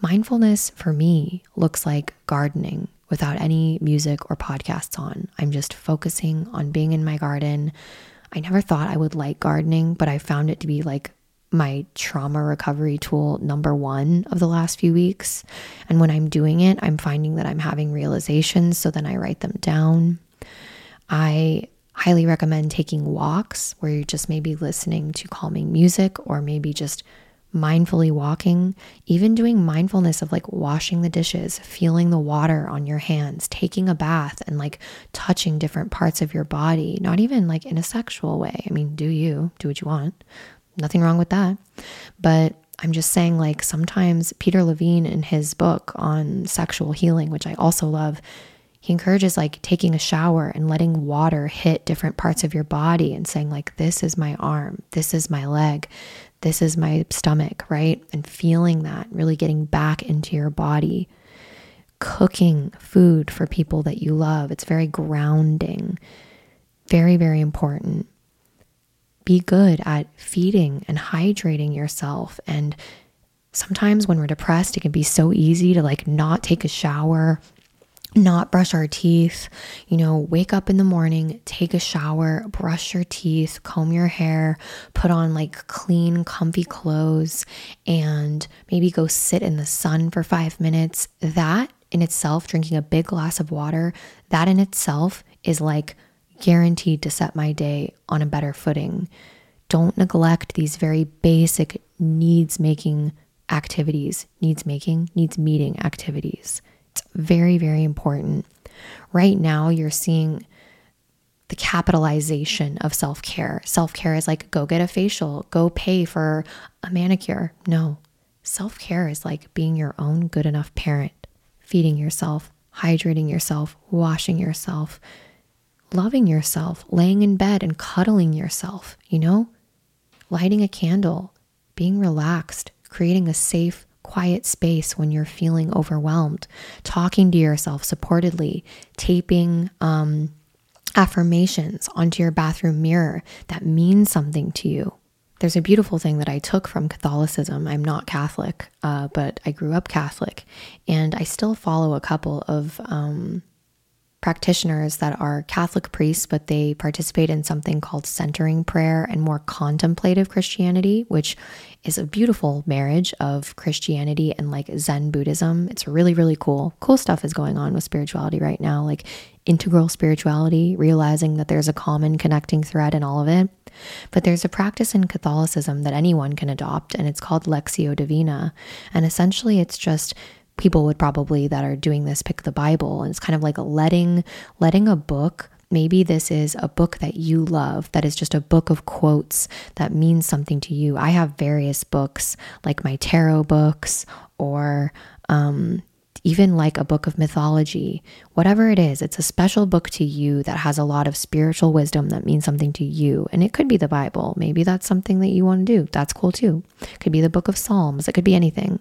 mindfulness for me looks like gardening without any music or podcasts on. I'm just focusing on being in my garden, I never thought I would like gardening, but I found it to be like my trauma recovery tool number one of the last few weeks. And when I'm doing it, I'm finding that I'm having realizations. So then I write them down. I highly recommend taking walks where you're just maybe listening to calming music or maybe just mindfully walking, even doing mindfulness of like washing the dishes, feeling the water on your hands, taking a bath, and like touching different parts of your body, not even like in a sexual way. I mean, do you do what you want? Nothing wrong with that. But I'm just saying, like, sometimes Peter Levine in his book on sexual healing, which I also love, he encourages like taking a shower and letting water hit different parts of your body and saying, like, this is my arm, this is my leg, this is my stomach, right? And feeling that, really getting back into your body. Cooking food for people that you love. It's very grounding, very, very important. Be good at feeding and hydrating yourself. And sometimes when we're depressed, it can be so easy to like not take a shower not brush our teeth, you know, wake up in the morning, take a shower, brush your teeth, comb your hair, put on like clean, comfy clothes, and maybe go sit in the sun for five minutes. That in itself, drinking a big glass of water, that in itself is like guaranteed to set my day on a better footing. Don't neglect these very basic needs making activities, needs making, needs meeting activities. Very, very important. Right now, you're seeing the capitalization of self care. Self care is like go get a facial, go pay for a manicure. No, self care is like being your own good enough parent, feeding yourself, hydrating yourself, washing yourself, loving yourself, laying in bed and cuddling yourself, you know, lighting a candle, being relaxed, creating a safe, quiet space when you're feeling overwhelmed, talking to yourself supportedly, taping um, affirmations onto your bathroom mirror that mean something to you. There's a beautiful thing that I took from Catholicism. I'm not Catholic, uh, but I grew up Catholic, and I still follow a couple of um, practitioners that are Catholic priests, but they participate in something called centering prayer and more contemplative Christianity, which is a beautiful marriage of Christianity and like Zen Buddhism. It's really, really cool. Cool stuff is going on with spirituality right now, like integral spirituality, realizing that there's a common connecting thread in all of it. But there's a practice in Catholicism that anyone can adopt, and it's called Lectio Divina. And essentially, it's just people would probably that are doing this pick the Bible, and it's kind of like letting letting a book maybe this is a book that you love that is just a book of quotes that means something to you. I have various books, like my tarot books or um, even like a book of mythology, whatever it is, it's a special book to you that has a lot of spiritual wisdom that means something to you. And it could be the Bible. Maybe that's something that you want to do. That's cool too. It could be the book of Psalms. It could be anything.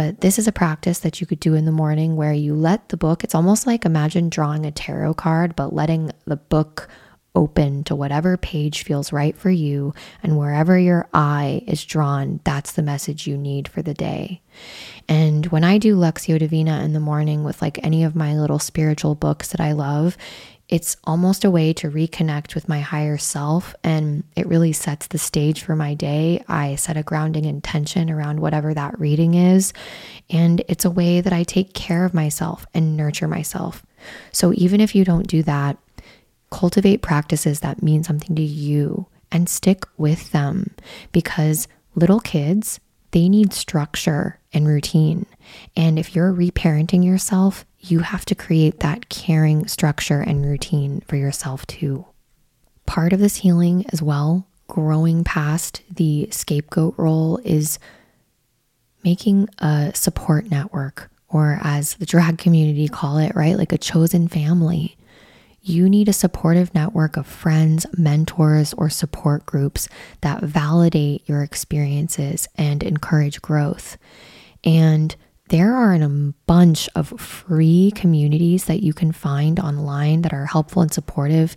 But this is a practice that you could do in the morning where you let the book, it's almost like imagine drawing a tarot card, but letting the book open to whatever page feels right for you. And wherever your eye is drawn, that's the message you need for the day. And when I do Lectio Divina in the morning with like any of my little spiritual books that I love, it's almost a way to reconnect with my higher self and it really sets the stage for my day. I set a grounding intention around whatever that reading is, and it's a way that I take care of myself and nurture myself. So even if you don't do that, cultivate practices that mean something to you and stick with them because little kids, they need structure and routine. And if you're reparenting yourself, you have to create that caring structure and routine for yourself too. Part of this healing as well, growing past the scapegoat role, is making a support network, or as the drag community call it, right? Like a chosen family. You need a supportive network of friends, mentors, or support groups that validate your experiences and encourage growth. And there are a bunch of free communities that you can find online that are helpful and supportive.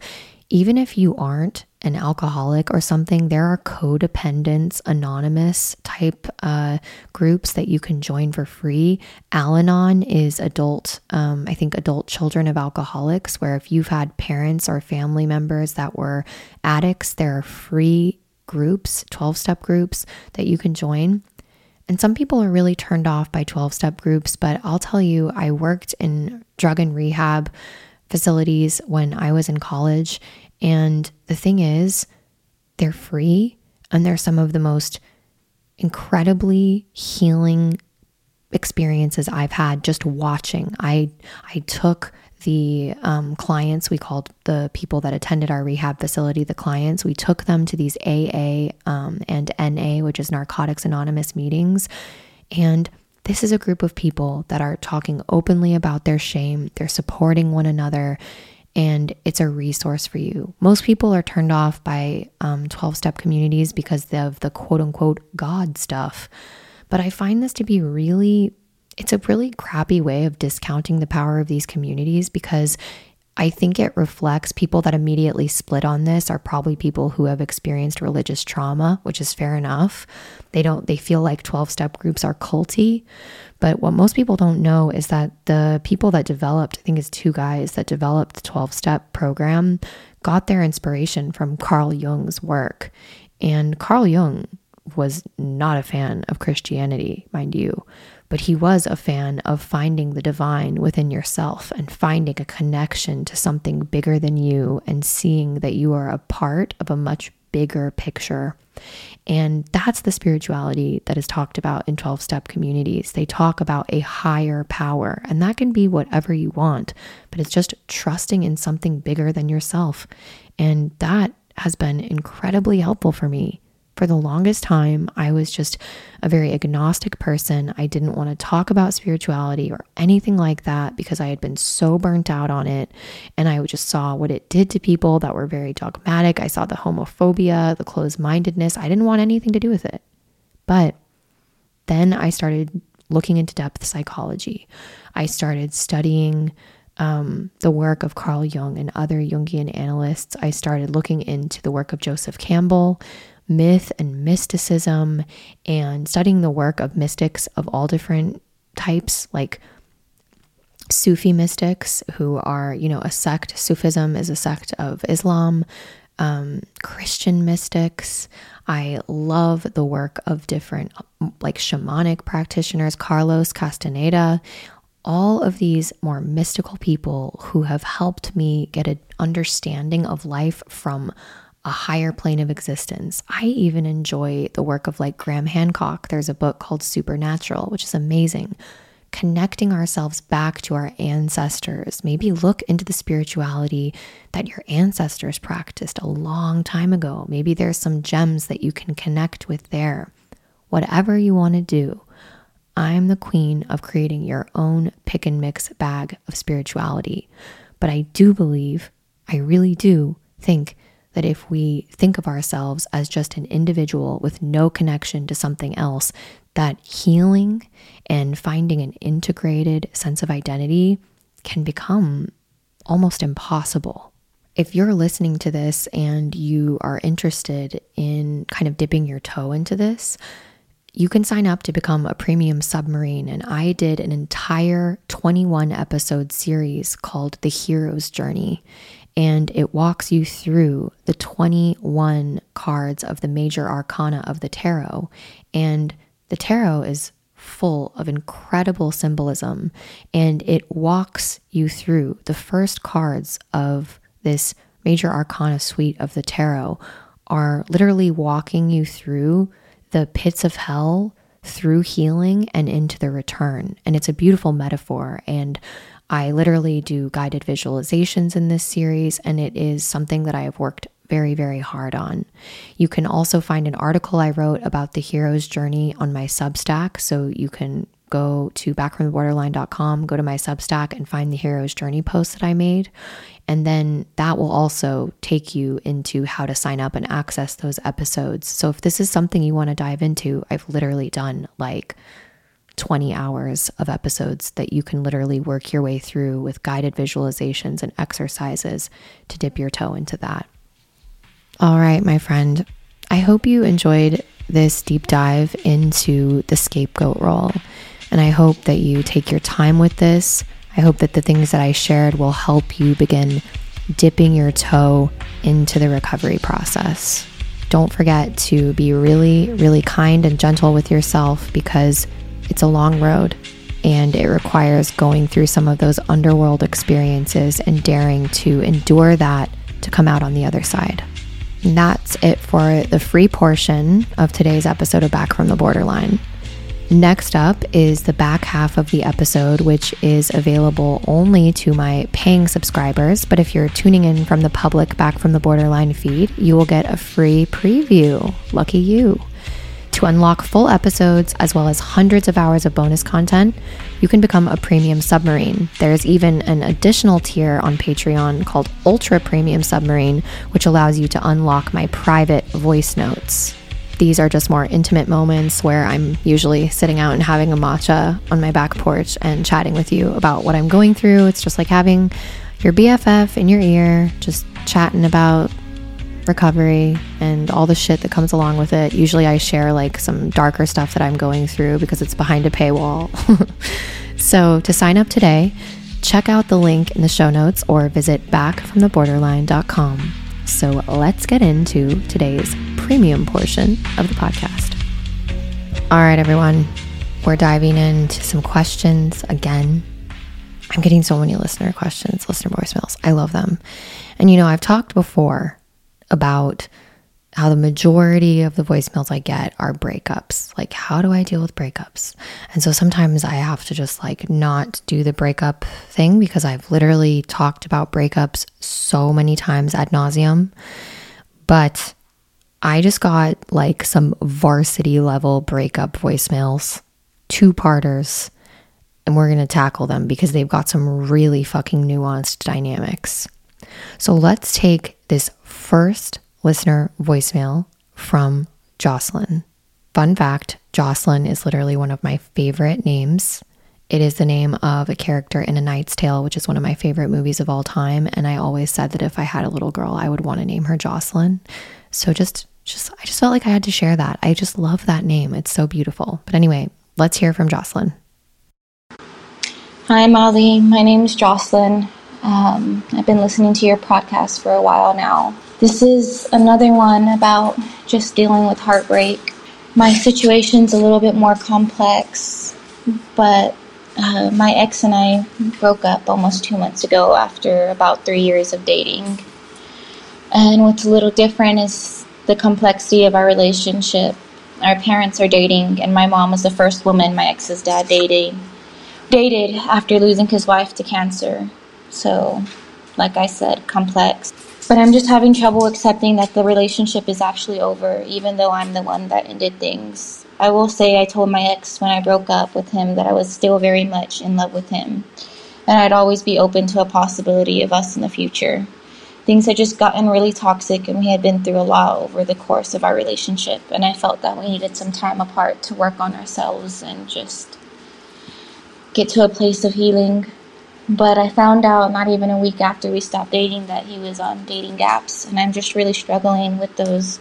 Even if you aren't an alcoholic or something, there are codependence anonymous type uh, groups that you can join for free. Al Anon is adult, um, I think, adult children of alcoholics, where if you've had parents or family members that were addicts, there are free groups, 12 step groups that you can join. And some people are really turned off by 12 step groups, but I'll tell you, I worked in drug and rehab facilities when I was in college. And the thing is, they're free and they're some of the most incredibly healing experiences I've had just watching. I I took the um, clients, we called the people that attended our rehab facility the clients, we took them to these AA um, and NA, which is Narcotics Anonymous meetings. And this is a group of people that are talking openly about their shame, they're supporting one another, and it's a resource for you. Most people are turned off by 12 um, step communities because of the quote unquote God stuff. But I find this to be really it's a really crappy way of discounting the power of these communities because I think it reflects people that immediately split on this are probably people who have experienced religious trauma, which is fair enough. They don't they feel like 12-step groups are culty, but what most people don't know is that the people that developed, I think it's two guys that developed the 12-step program, got their inspiration from Carl Jung's work. And Carl Jung was not a fan of Christianity, mind you but he was a fan of finding the divine within yourself and finding a connection to something bigger than you and seeing that you are a part of a much bigger picture. And that's the spirituality that is talked about in 12 step communities. They talk about a higher power, and that can be whatever you want, but it's just trusting in something bigger than yourself. And that has been incredibly helpful for me for the longest time, I was just a very agnostic person. I didn't want to talk about spirituality or anything like that because I had been so burnt out on it. And I just saw what it did to people that were very dogmatic. I saw the homophobia, the closed mindedness. I didn't want anything to do with it. But then I started looking into depth psychology. I started studying um, the work of Carl Jung and other Jungian analysts. I started looking into the work of Joseph Campbell myth and mysticism and studying the work of mystics of all different types, like Sufi mystics who are, you know, a sect. Sufism is a sect of Islam. Um, Christian mystics. I love the work of different, like shamanic practitioners, Carlos Castaneda, all of these more mystical people who have helped me get an understanding of life from a higher plane of existence. I even enjoy the work of like Graham Hancock. There's a book called Supernatural, which is amazing. Connecting ourselves back to our ancestors. Maybe look into the spirituality that your ancestors practiced a long time ago. Maybe there's some gems that you can connect with there. Whatever you want to do, I'm the queen of creating your own pick and mix bag of spirituality. But I do believe, I really do think that if we think of ourselves as just an individual with no connection to something else, that healing and finding an integrated sense of identity can become almost impossible. If you're listening to this and you are interested in kind of dipping your toe into this, you can sign up to become a premium submarine. And I did an entire 21 episode series called The Hero's Journey. And it walks you through the 21 cards of the major arcana of the tarot. And the tarot is full of incredible symbolism. And it walks you through the first cards of this major arcana suite of the tarot are literally walking you through the pits of hell through healing and into the return. And it's a beautiful metaphor. And I literally do guided visualizations in this series, and it is something that I have worked very, very hard on. You can also find an article I wrote about the hero's journey on my Substack. So you can go to backfromtheborderline.com, go to my Substack, and find the hero's journey post that I made. And then that will also take you into how to sign up and access those episodes. So if this is something you want to dive into, I've literally done like 20 hours of episodes that you can literally work your way through with guided visualizations and exercises to dip your toe into that. All right, my friend, I hope you enjoyed this deep dive into the scapegoat role. And I hope that you take your time with this. I hope that the things that I shared will help you begin dipping your toe into the recovery process. Don't forget to be really, really kind and gentle with yourself because it's a long road and it requires going through some of those underworld experiences and daring to endure that to come out on the other side. And that's it for the free portion of today's episode of Back from the Borderline. Next up is the back half of the episode, which is available only to my paying subscribers. But if you're tuning in from the public Back from the Borderline feed, you will get a free preview. Lucky you. To unlock full episodes as well as hundreds of hours of bonus content, you can become a premium submarine. There's even an additional tier on Patreon called Ultra Premium Submarine, which allows you to unlock my private voice notes. These are just more intimate moments where I'm usually sitting out and having a matcha on my back porch and chatting with you about what I'm going through. It's just like having your BFF in your ear, just chatting about recovery and all the shit that comes along with it. Usually I share like some darker stuff that I'm going through because it's behind a paywall. so to sign up today, check out the link in the show notes or visit backfromtheborderline.com. So let's get into today's premium portion of the podcast. All right, everyone, we're diving into some questions again. I'm getting so many listener questions, listener voicemails. I love them. And you know, I've talked before about how the majority of the voicemails I get are breakups. Like, how do I deal with breakups? And so sometimes I have to just like not do the breakup thing because I've literally talked about breakups so many times ad nauseum. But I just got like some varsity level breakup voicemails, two parters, and we're going to tackle them because they've got some really fucking nuanced dynamics. So let's take this first listener voicemail from Jocelyn. Fun fact Jocelyn is literally one of my favorite names. It is the name of a character in A Knight's Tale, which is one of my favorite movies of all time. And I always said that if I had a little girl, I would want to name her Jocelyn. So just, just, I just felt like I had to share that. I just love that name. It's so beautiful. But anyway, let's hear from Jocelyn. Hi, Molly. My name is Jocelyn. Um, I've been listening to your podcast for a while now. This is another one about just dealing with heartbreak. My situation's a little bit more complex, but uh, my ex and I broke up almost two months ago after about three years of dating. And what's a little different is the complexity of our relationship. Our parents are dating, and my mom was the first woman my ex's dad dated dated after losing his wife to cancer. So, like I said, complex. But I'm just having trouble accepting that the relationship is actually over, even though I'm the one that ended things. I will say I told my ex when I broke up with him that I was still very much in love with him, and I'd always be open to a possibility of us in the future. Things had just gotten really toxic, and we had been through a lot over the course of our relationship, and I felt that we needed some time apart to work on ourselves and just get to a place of healing. But I found out not even a week after we stopped dating that he was on dating apps, and I'm just really struggling with those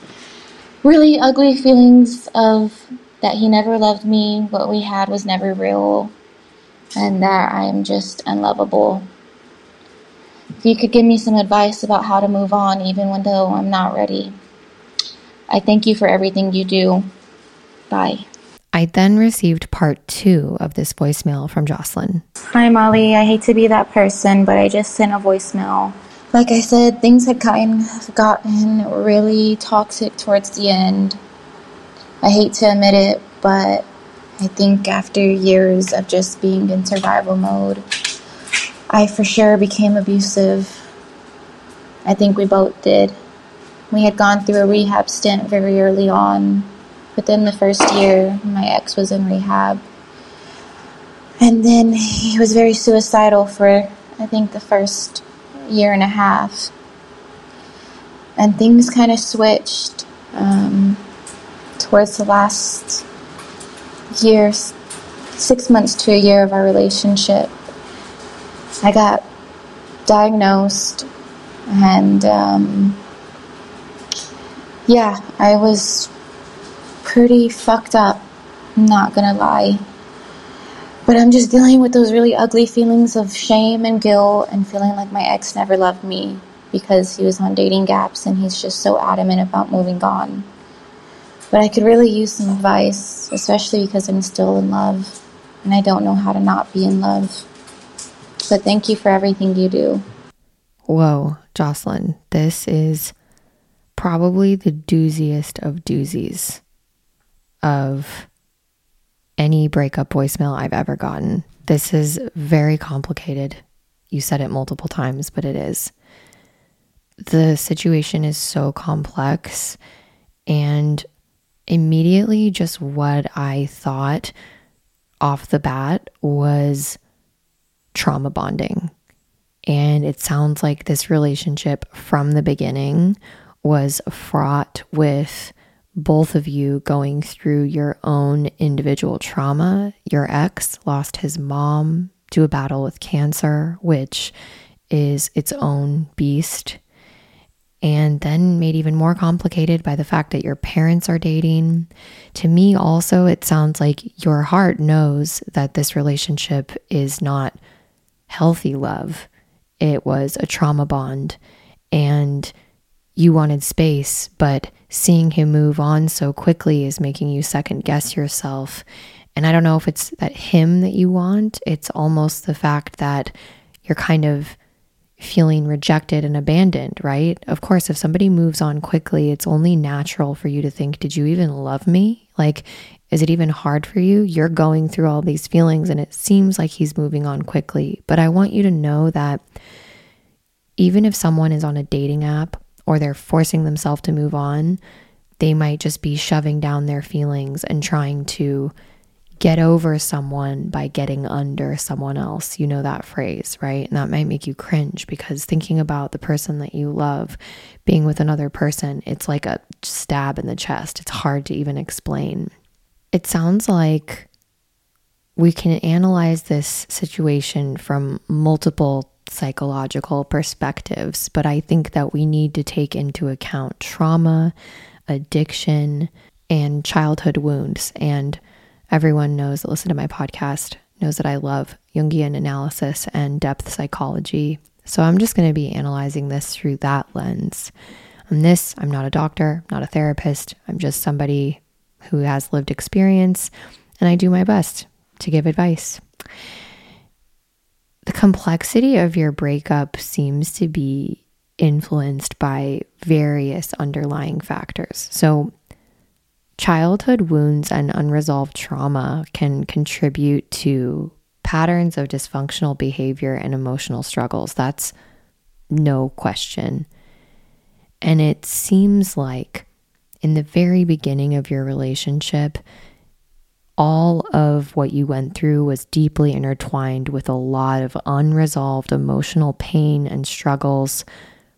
really ugly feelings of that he never loved me, what we had was never real, and that I am just unlovable. If you could give me some advice about how to move on, even when though I'm not ready. I thank you for everything you do. Bye. I then received part two of this voicemail from Jocelyn. Hi, Molly. I hate to be that person, but I just sent a voicemail. Like I said, things had gotten, gotten really toxic towards the end. I hate to admit it, but I think after years of just being in survival mode, I for sure became abusive. I think we both did. We had gone through a rehab stint very early on, within the first year, my ex was in rehab. And then he was very suicidal for, I think, the first year and a half. And things kind of switched um, towards the last year, six months to a year of our relationship. I got diagnosed, and um, yeah, I was pretty fucked up, not gonna lie. But I'm just dealing with those really ugly feelings of shame and guilt and feeling like my ex never loved me because he was on dating apps and he's just so adamant about moving on. But I could really use some advice, especially because I'm still in love and I don't know how to not be in love. But thank you for everything you do. Whoa, Jocelyn, this is probably the dooziest of doozies of any breakup voicemail I've ever gotten. This is very complicated. You said it multiple times, but it is. The situation is so complex, and immediately, just what I thought off the bat was trauma bonding. And it sounds like this relationship from the beginning was fraught with both of you going through your own individual trauma. Your ex lost his mom to a battle with cancer, which is its own beast. And then made even more complicated by the fact that your parents are dating. To me, also, it sounds like your heart knows that this relationship is not healthy love, it was a trauma bond. And you wanted space, but seeing him move on so quickly is making you second guess yourself. And I don't know if it's that him that you want, it's almost the fact that you're kind of feeling rejected and abandoned, right? Of course, if somebody moves on quickly, it's only natural for you to think, Did you even love me? Like, is it even hard for you? You're going through all these feelings and it seems like he's moving on quickly. But I want you to know that even if someone is on a dating app or they're forcing themselves to move on, they might just be shoving down their feelings and trying to get over someone by getting under someone else. You know that phrase, right? And that might make you cringe because thinking about the person that you love being with another person, it's like a stab in the chest. It's hard to even explain. It sounds like we can analyze this situation from multiple psychological perspectives, but I think that we need to take into account trauma, addiction, and childhood wounds. And everyone knows that listen to my podcast knows that I love Jungian analysis and depth psychology. So I'm just going to be analyzing this through that lens. And this, I'm not a doctor, not a therapist. I'm just somebody who has lived experience, and I do my best to give advice. The complexity of your breakup seems to be influenced by various underlying factors. So, childhood wounds and unresolved trauma can contribute to patterns of dysfunctional behavior and emotional struggles. That's no question. And it seems like in the very beginning of your relationship, all of what you went through was deeply intertwined with a lot of unresolved emotional pain and struggles,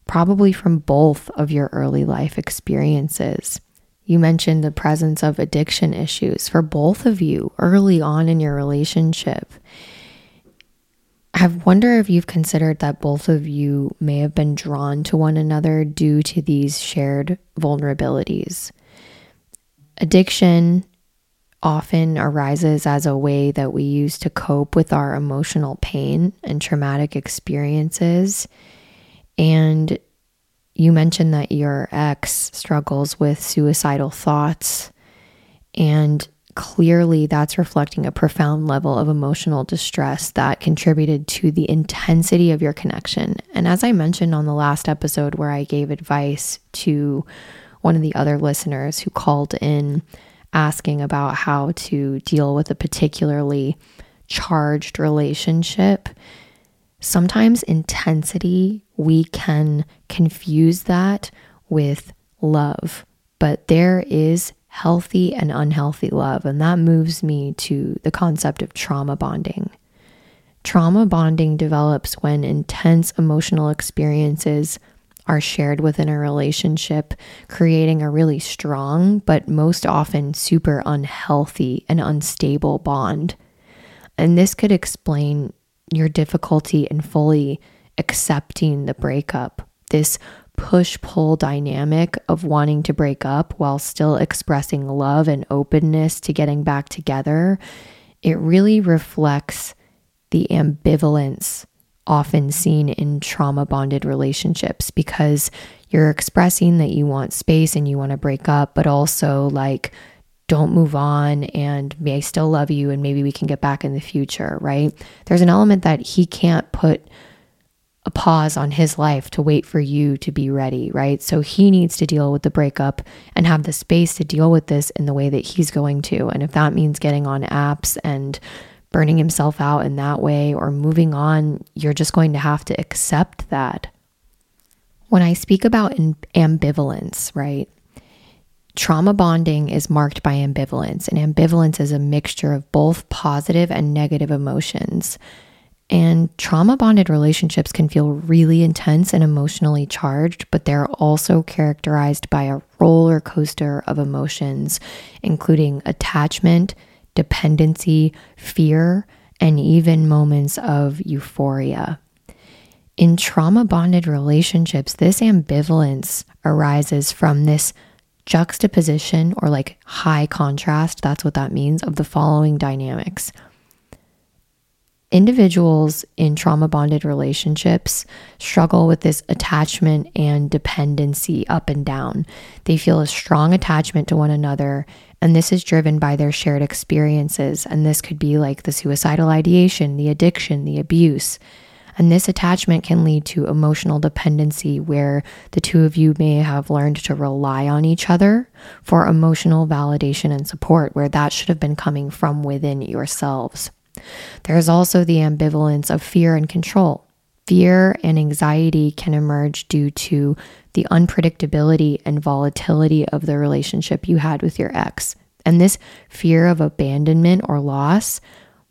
probably from both of your early life experiences. You mentioned the presence of addiction issues for both of you early on in your relationship. I wonder if you've considered that both of you may have been drawn to one another due to these shared vulnerabilities. Addiction often arises as a way that we use to cope with our emotional pain and traumatic experiences. And you mentioned that your ex struggles with suicidal thoughts, and clearly that's reflecting a profound level of emotional distress that contributed to the intensity of your connection. And as I mentioned on the last episode, where I gave advice to one of the other listeners who called in asking about how to deal with a particularly charged relationship, sometimes intensity, we can confuse that with love. But there is healthy and unhealthy love. And that moves me to the concept of trauma bonding. Trauma bonding develops when intense emotional experiences are shared within a relationship, creating a really strong, but most often super unhealthy and unstable bond. And this could explain your difficulty in fully accepting the breakup, this push pull dynamic of wanting to break up while still expressing love and openness to getting back together. It really reflects the ambivalence often seen in trauma bonded relationships because you're expressing that you want space and you want to break up, but also like, don't move on and may I still love you and maybe we can get back in the future, right? There's an element that he can't put a pause on his life to wait for you to be ready, right? So he needs to deal with the breakup and have the space to deal with this in the way that he's going to. And if that means getting on apps and burning himself out in that way or moving on, you're just going to have to accept that. When I speak about ambivalence, right? Trauma bonding is marked by ambivalence, and ambivalence is a mixture of both positive and negative emotions. And trauma bonded relationships can feel really intense and emotionally charged, but they're also characterized by a roller coaster of emotions, including attachment, dependency, fear, and even moments of euphoria. In trauma bonded relationships, this ambivalence arises from this juxtaposition or like high contrast, that's what that means, of the following dynamics. Individuals in trauma bonded relationships struggle with this attachment and dependency up and down. They feel a strong attachment to one another and this is driven by their shared experiences. And this could be like the suicidal ideation, the addiction, the abuse. And this attachment can lead to emotional dependency, where the two of you may have learned to rely on each other for emotional validation and support, where that should have been coming from within yourselves. There's also the ambivalence of fear and control. Fear and anxiety can emerge due to the unpredictability and volatility of the relationship you had with your ex. And this fear of abandonment or loss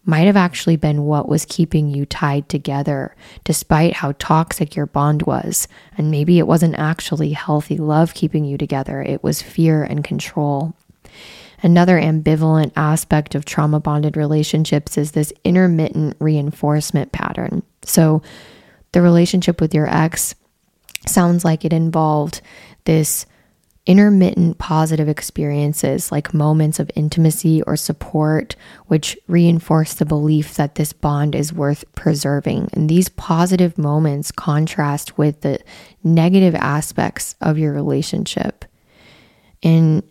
might have actually been what was keeping you tied together, despite how toxic your bond was. And maybe it wasn't actually healthy love keeping you together, it was fear and control. Another ambivalent aspect of trauma bonded relationships is this intermittent reinforcement pattern. So, the relationship with your ex sounds like it involved this intermittent positive experiences like moments of intimacy or support, which reinforce the belief that this bond is worth preserving. And these positive moments contrast with the negative aspects of your relationship. And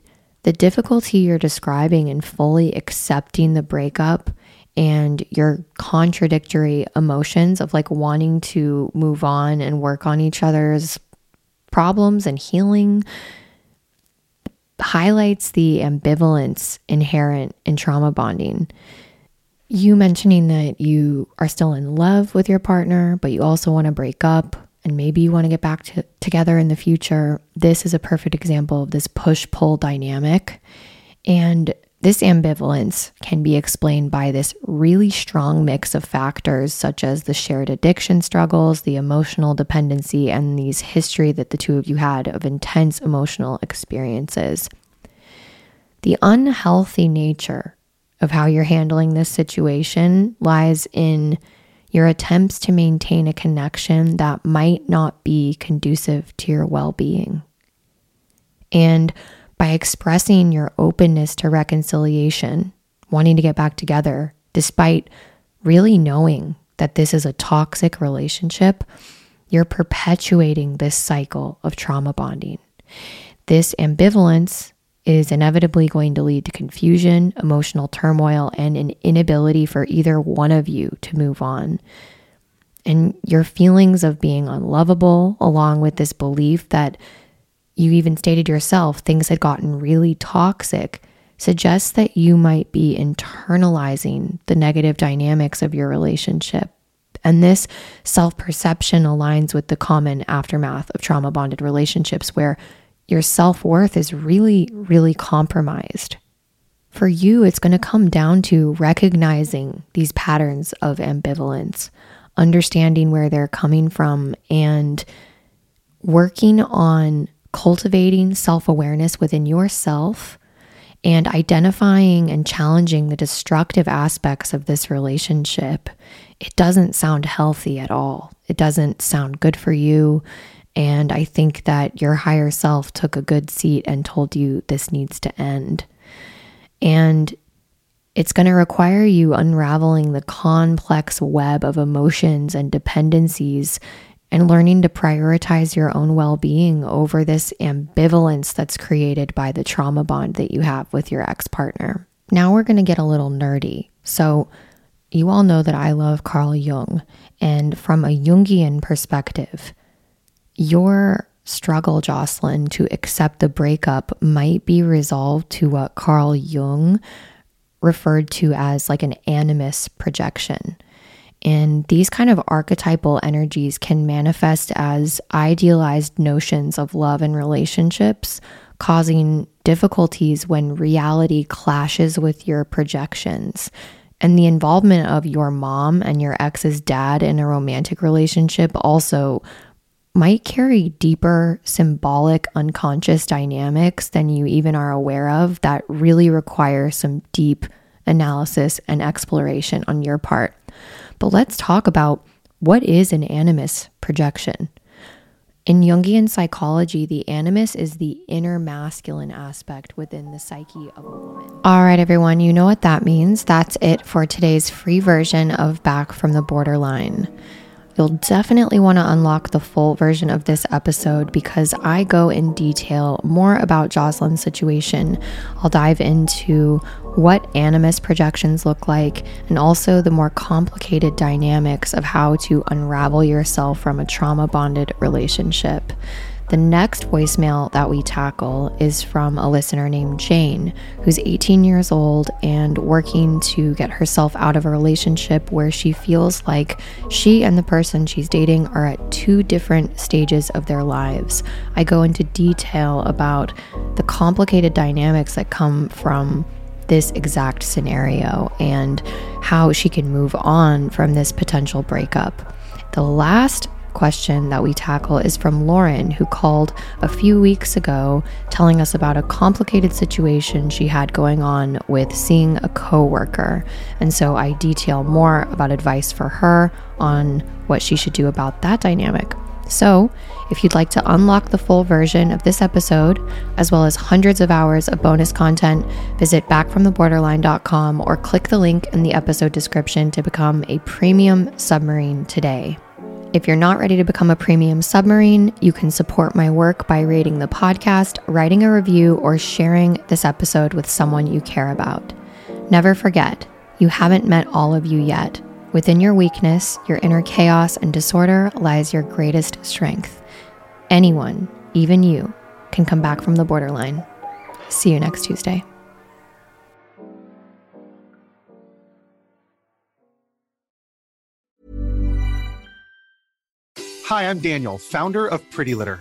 the difficulty you're describing in fully accepting the breakup and your contradictory emotions of like wanting to move on and work on each other's problems and healing highlights the ambivalence inherent in trauma bonding. You mentioning that you are still in love with your partner, but you also want to break up and maybe you want to get back to, together in the future. This is a perfect example of this push pull dynamic. And this ambivalence can be explained by this really strong mix of factors, such as the shared addiction struggles, the emotional dependency, and these history that the two of you had of intense emotional experiences. The unhealthy nature of how you're handling this situation lies in your attempts to maintain a connection that might not be conducive to your well being. And by expressing your openness to reconciliation, wanting to get back together, despite really knowing that this is a toxic relationship, you're perpetuating this cycle of trauma bonding. This ambivalence is inevitably going to lead to confusion, emotional turmoil, and an inability for either one of you to move on. And your feelings of being unlovable, along with this belief that you even stated yourself things had gotten really toxic, suggests that you might be internalizing the negative dynamics of your relationship. And this self perception aligns with the common aftermath of trauma bonded relationships where your self worth is really, really compromised. For you, it's going to come down to recognizing these patterns of ambivalence, understanding where they're coming from, and working on cultivating self awareness within yourself and identifying and challenging the destructive aspects of this relationship, it doesn't sound healthy at all. It doesn't sound good for you. And I think that your higher self took a good seat and told you this needs to end. And it's going to require you unraveling the complex web of emotions and dependencies and learning to prioritize your own well being over this ambivalence that's created by the trauma bond that you have with your ex partner. Now we're going to get a little nerdy. So, you all know that I love Carl Jung, and from a Jungian perspective, your struggle, Jocelyn, to accept the breakup might be resolved to what Carl Jung referred to as like an animus projection. And these kind of archetypal energies can manifest as idealized notions of love and relationships, causing difficulties when reality clashes with your projections. And the involvement of your mom and your ex's dad in a romantic relationship also might carry deeper symbolic unconscious dynamics than you even are aware of that really require some deep analysis and exploration on your part. But let's talk about what is an animus projection. In Jungian psychology, the animus is the inner masculine aspect within the psyche of a woman. All right, everyone, you know what that means. That's it for today's free version of Back from the Borderline. You'll definitely want to unlock the full version of this episode because I go in detail more about Jocelyn's situation. I'll dive into what animus projections look like and also the more complicated dynamics of how to unravel yourself from a trauma bonded relationship. The next voicemail that we tackle is from a listener named Jane, who's 18 years old and working to get herself out of a relationship where she feels like she and the person she's dating are at two different stages of their lives. I go into detail about the complicated dynamics that come from this exact scenario and how she can move on from this potential breakup. The last question that we tackle is from Lauren, who called a few weeks ago telling us about a complicated situation she had going on with seeing a coworker. And so I detail more about advice for her on what she should do about that dynamic. So, if you'd like to unlock the full version of this episode, as well as hundreds of hours of bonus content, visit backfromtheborderline.com or click the link in the episode description to become a premium submarine today. If you're not ready to become a premium submarine, you can support my work by rating the podcast, writing a review, or sharing this episode with someone you care about. Never forget, you haven't met all of you yet. Within your weakness, your inner chaos and disorder lies your greatest strength. Anyone, even you, can come back from the borderline. See you next Tuesday. Hi, I'm Daniel, founder of Pretty Litter.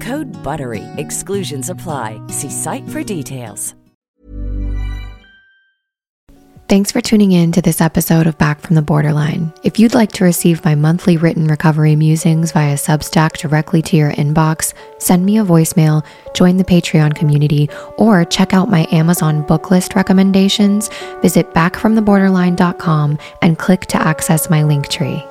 Code BUTTERY. Exclusions apply. See site for details. Thanks for tuning in to this episode of Back from the Borderline. If you'd like to receive my monthly written recovery musings via Substack directly to your inbox, send me a voicemail, join the Patreon community, or check out my Amazon book list recommendations. Visit backfromtheborderline.com and click to access my link tree.